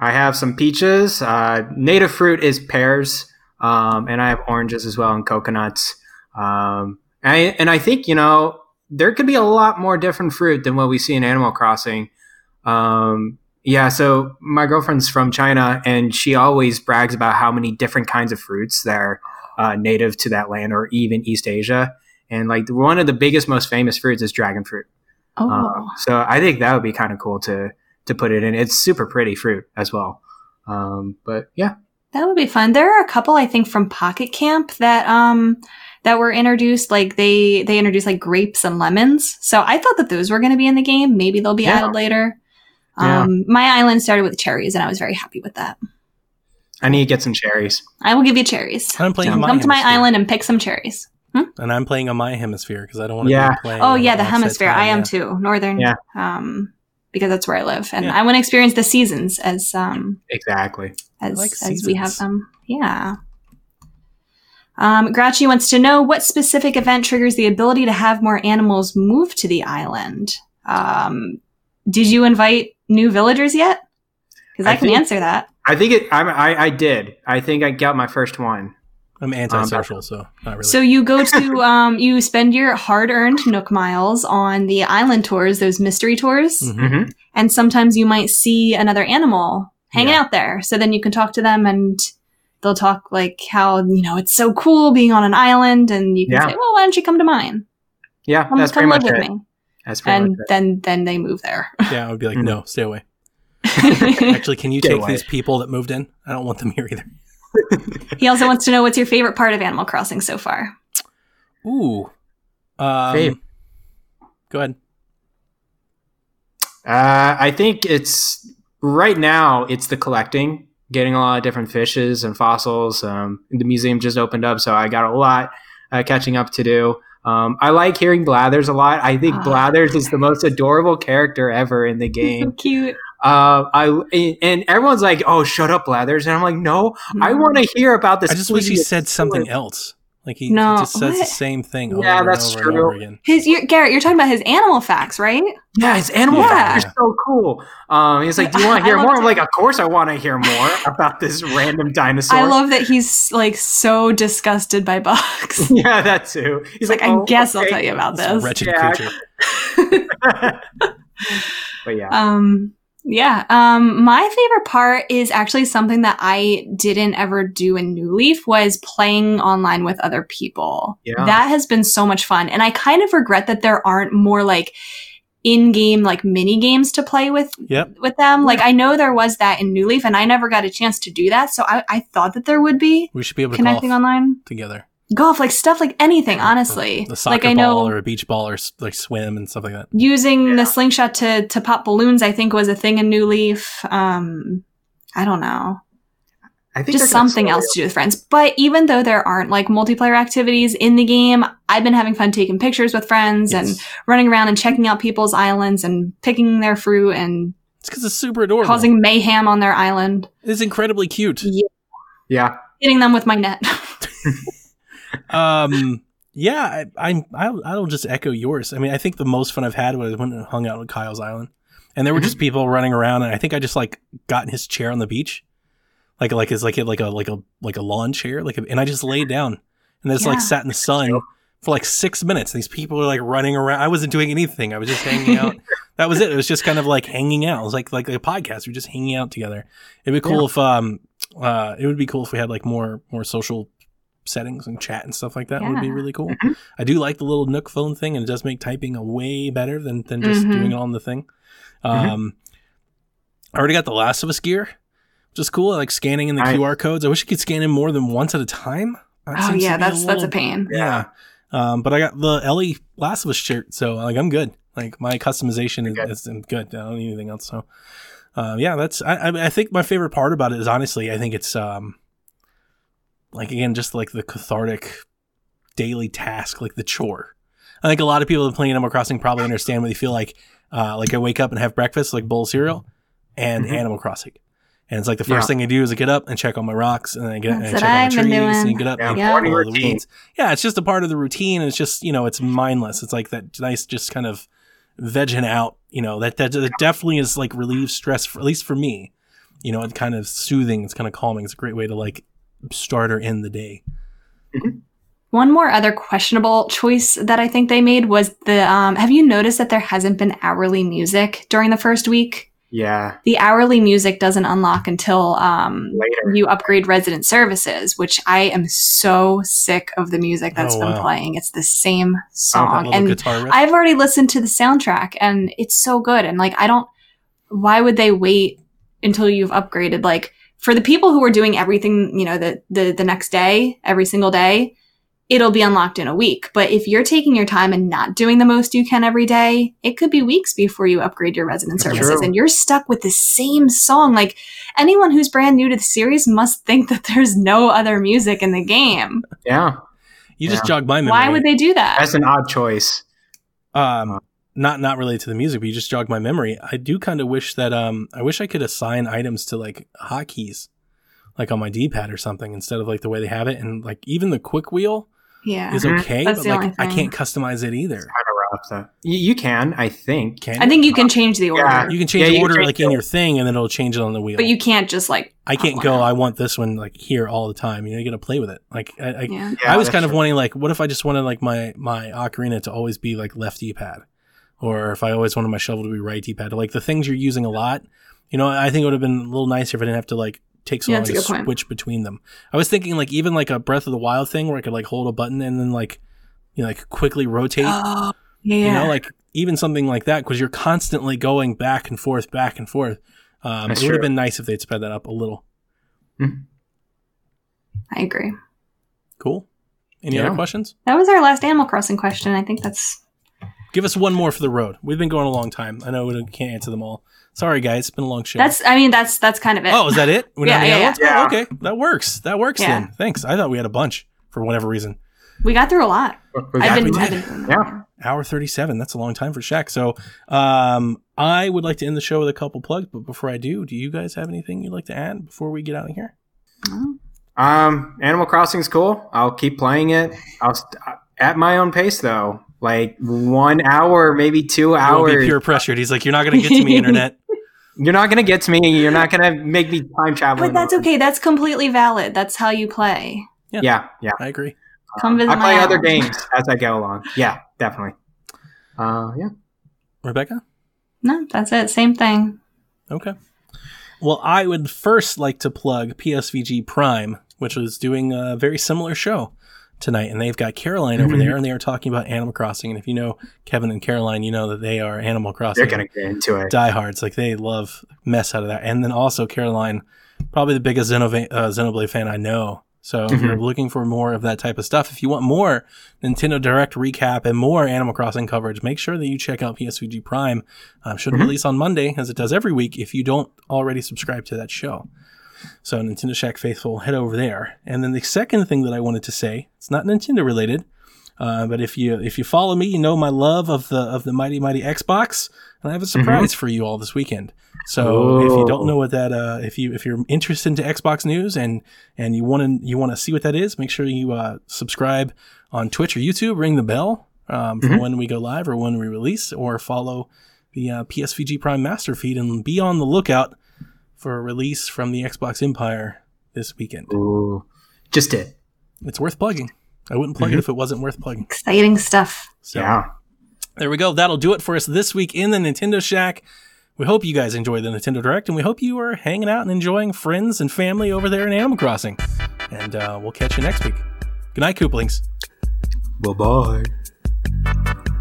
I have some peaches. Uh, native fruit is pears, um, and I have oranges as well and coconuts. Um, and, I, and I think you know there could be a lot more different fruit than what we see in Animal Crossing. Um, yeah, so my girlfriend's from China, and she always brags about how many different kinds of fruits there are uh, native to that land, or even East Asia. And like one of the biggest, most famous fruits is dragon fruit. Oh, Um, so I think that would be kind of cool to to put it in. It's super pretty fruit as well. Um, but yeah, that would be fun. There are a couple, I think, from Pocket Camp that um that were introduced. Like they they introduced like grapes and lemons. So I thought that those were going to be in the game. Maybe they'll be Yeah. added later. Yeah. Um, my island started with cherries, and I was very happy with that. I need to get some cherries. I will give you cherries. And I'm playing Come on my come to my island and pick some cherries. and I'm playing on my hemisphere because I don't want to Yeah. be playing. Oh yeah, the hemisphere. time, I am yeah. too. Northern. Yeah. Um, because that's where I live, and Yeah. I want to experience the seasons as um Exactly. as like as we have them. Yeah. Um, Grouchy wants to know what specific event triggers the ability to have more animals move to the island. Um, did you invite new villagers yet? Because I, I can think- answer that. I think it. I'm, I I did. I think I got my first one. I'm antisocial, so not really. So you go to um, you spend your hard-earned Nook miles on the island tours, those mystery tours, Mhm. Mm-hmm. and sometimes you might see another animal hanging Yeah. out there. So then you can talk to them and they'll talk like how, you know, it's so cool being on an island and you can Yeah. say, well, why don't you come to mine? Yeah, Come, that's pretty come much live with it. me. That's pretty And much it. then, then they move there. yeah, I would be like, Mhm. no, stay away. Actually, can you Get take away. these people that moved in? I don't want them here either. he also wants to know what's your favorite part of Animal Crossing so far? Ooh. Um, Fave. Go ahead. Uh, I think it's right now. It's the collecting, getting a lot of different fishes and fossils. Um, the museum just opened up, so I got a lot uh, catching up to do. Um, I like hearing Blathers a lot. I think Ah. Blathers is the most adorable character ever in the So game. cute. Uh, I and everyone's like, "Oh, shut up, Blathers," and I'm like, "No, I Mm. want to hear about this." I just wish he sweetie said something story." else. Like he, No, he just says the same thing Yeah, over that's and over and true. over again. His, you Garrett, you're talking about his animal facts, right? Yeah, his animal Yeah. facts are so cool. Um, he's like, "Do you want to hear more?" I'm like, "Of course, I want to hear more about this random dinosaur." I love that he's like so disgusted by bugs. yeah, that too. He's He's like, I "Oh, guess I'll tell you about This this. wretched Yeah. creature. but yeah, Um, yeah. Um, my favorite part is actually something that I didn't ever do in New Leaf was playing online with other people. Yeah. That has been so much fun. And I kind of regret that there aren't more like in-game like mini games to play with Yep. with them. Like I know there was that in New Leaf and I never got a chance to do that. So I, I thought that there would be We should be able to connecting online. together. Golf, like stuff like anything, honestly. The soccer like I know ball or a beach ball or like swim and stuff like that. using Yeah. the slingshot to to pop balloons i think was a thing in new leaf um i don't know I think just something else to do with friends but even though there aren't like multiplayer activities in the game i've been having fun taking pictures with friends and running around and checking out people's islands and picking their fruit and It's because it's super adorable. causing mayhem on their island it's incredibly cute. Yeah, hitting them with my net Um, yeah, I, I, I'll, I'll just echo yours. I mean, I think the most fun I've had was when I hung out on Kyle's island, and there were just people running around, and I think I just like got in his chair on the beach, like like his like a like a like a like a lawn chair, like a, and I just laid down and just like sat in the sun for like six minutes. These people were like running around. I wasn't doing anything. I was just hanging out. that was it. It was just kind of like hanging out. It was like like a podcast. We are just hanging out together. It'd be cool Yeah. if um uh it would be cool if we had like more more social settings and chat and stuff like that. Would be really cool. Mhm. I do like the little Nook phone thing, and it does make typing a way better than than just Mhm. doing it on the thing. Mhm. Um, I already got the Last of Us gear, which is cool. I like scanning in the I- QR codes. I wish you could scan in more than once at a time. That Oh yeah, be a that's that's a pain. yeah. Um, but I got the Ellie Last of Us shirt, so like I'm good. Like my customization is, Good. is good. I don't need anything else. So, uh, yeah, that's. I, I I think my favorite part about it is honestly, I think it's um, like again, just like the cathartic daily task, like the chore. I think a lot of people that play Animal Crossing probably understand what they feel like, uh, like I wake up and have breakfast, like bowl of cereal, and Mhm. Animal Crossing. And it's like the first Yeah. thing I do is I get up and check on my rocks, and then I get and I check what on I've my been trees, and doing. you get up Yeah, and Yeah. pull morning the weeds. Yeah, it's just a part of the routine. And it's just you know it's mindless. It's like that nice, just kind of vegging out. You know that that, that definitely is like relieves stress. For, at least for me, you know, it's kind of soothing. It's kind of calming. It's a great way to like start or end the day. One more other questionable choice that I think they made was the um, have you noticed that there hasn't been hourly music during the first week? Yeah, The hourly music doesn't unlock until um, later. you upgrade resident services, which I am so sick of the music that's Oh, been wow. playing. It's the same song. And. I've already listened to the soundtrack and it's so good. And like, I don't, why would they wait until you've upgraded? Like, for the people who are doing everything, you know, the, the, the next day, every single day, it'll be unlocked in a week. But if you're taking your time and not doing the most you can every day, it could be weeks before you upgrade your resident services true. and you're stuck with the same song. Like, anyone who's brand new to the series must think that there's no other music in the game. yeah, you just yeah. jogged my memory. Why would they do that? that's an odd choice. um not not related to the music but you just jogged my memory i do kind of wish that um i wish i could assign items to like hotkeys like on my d-pad or something instead of like the way they have it and like even the quick wheel yeah. is Mhm. okay That's but like i can't customize it either Kind of rough. So you, you can, I think. can I think you can change the order. Yeah. you can change Yeah, the order change like in your thing and then it'll change it on the wheel But you can't just like. i can't go wow. i want this one like here all the time you know you gotta play with it like i, I, Yeah. Yeah, I was that's kind of true. wanting like, what if I just wanted like my my ocarina to always be like left D-pad, or if I always wanted my shovel to be right D-pad, like the things you're using a lot. You know, I think it would have been a little nicer if I didn't have to like take so Yeah, long to good point. switch between them. I was thinking like even like a Breath of the Wild thing where I could like hold a button and then like you know like quickly rotate. Oh, yeah. You know, like even something like that because you're constantly going back and forth, back and forth. Um, it That's would have been nice if they'd sped that up a little. I agree. Cool. Any Yeah. other questions? That was our last Animal Crossing question. I think that's. Give us one more for the road. We've been going a long time. I know we can't answer them all. Sorry, guys. It's been a long show. That's. I mean, that's that's kind of it. oh, is that it? We don't Yeah, yeah, yeah. Oh, okay, that works. That works Yeah. then. Thanks. I thought we had a bunch for whatever reason. we got through a lot. We I've been. we I've been. Yeah. Hour thirty-seven. That's a long time for Shack. So, um, I would like to end the show with a couple plugs. But before I do, do you guys have anything you'd like to add before we get out of here? Oh. Um, Animal Crossing's cool. I'll keep playing it. I'll st- at my own pace though. Like one hour, maybe two You won't hours. be peer pressured. He's like, you're not going to get to me, internet. You're not gonna get to me. You're not gonna make me time travel. But that's okay. That's completely valid. That's how you play. Yeah, yeah. I agree. Come visit I my play other games as I go along. Yeah, definitely. Uh, yeah. Rebecca. No, that's it. Same thing. Okay. Well, I would first like to plug PSVG Prime, which was doing a very similar show tonight. And they've got Caroline over Mhm. there, and they are talking about Animal Crossing. And if you know Kevin and Caroline, you know that they are Animal Crossing They're gonna get into it. diehards. Like they love mess out of that. And then also Caroline, probably the biggest Xenova- uh, Xenoblade fan I know. So if you're looking for more of that type of stuff, if you want more Nintendo Direct recap and more Animal Crossing coverage, make sure that you check out PSVG Prime. Um, should Mhm. release on Monday, as it does every week, if you don't already subscribe to that show. So Nintendo Shack faithful, head over there. And then the second thing that I wanted to say, it's not Nintendo related, uh, but if you if you follow me, you know my love of the of the mighty mighty Xbox, and I have a surprise for you all this weekend. So if you don't know what that, uh, if you if you're interested into Xbox news and and you want to you want to see what that is, make sure you uh, subscribe on Twitch or YouTube. Ring the bell um, for Mhm. when we go live or when we release, or follow the uh, PSVG Prime Master feed and be on the lookout for a release from the Xbox Empire this weekend. Ooh, just it. It's worth plugging. I wouldn't plug it if it wasn't worth plugging. Exciting stuff. So Yeah. there we go. That'll do it for us this week in the Nintendo Shack. We hope you guys enjoy the Nintendo Direct, and we hope you are hanging out and enjoying friends and family over there in Animal Crossing. And uh, we'll catch you next week. Good night, Kooplings. Bye bye.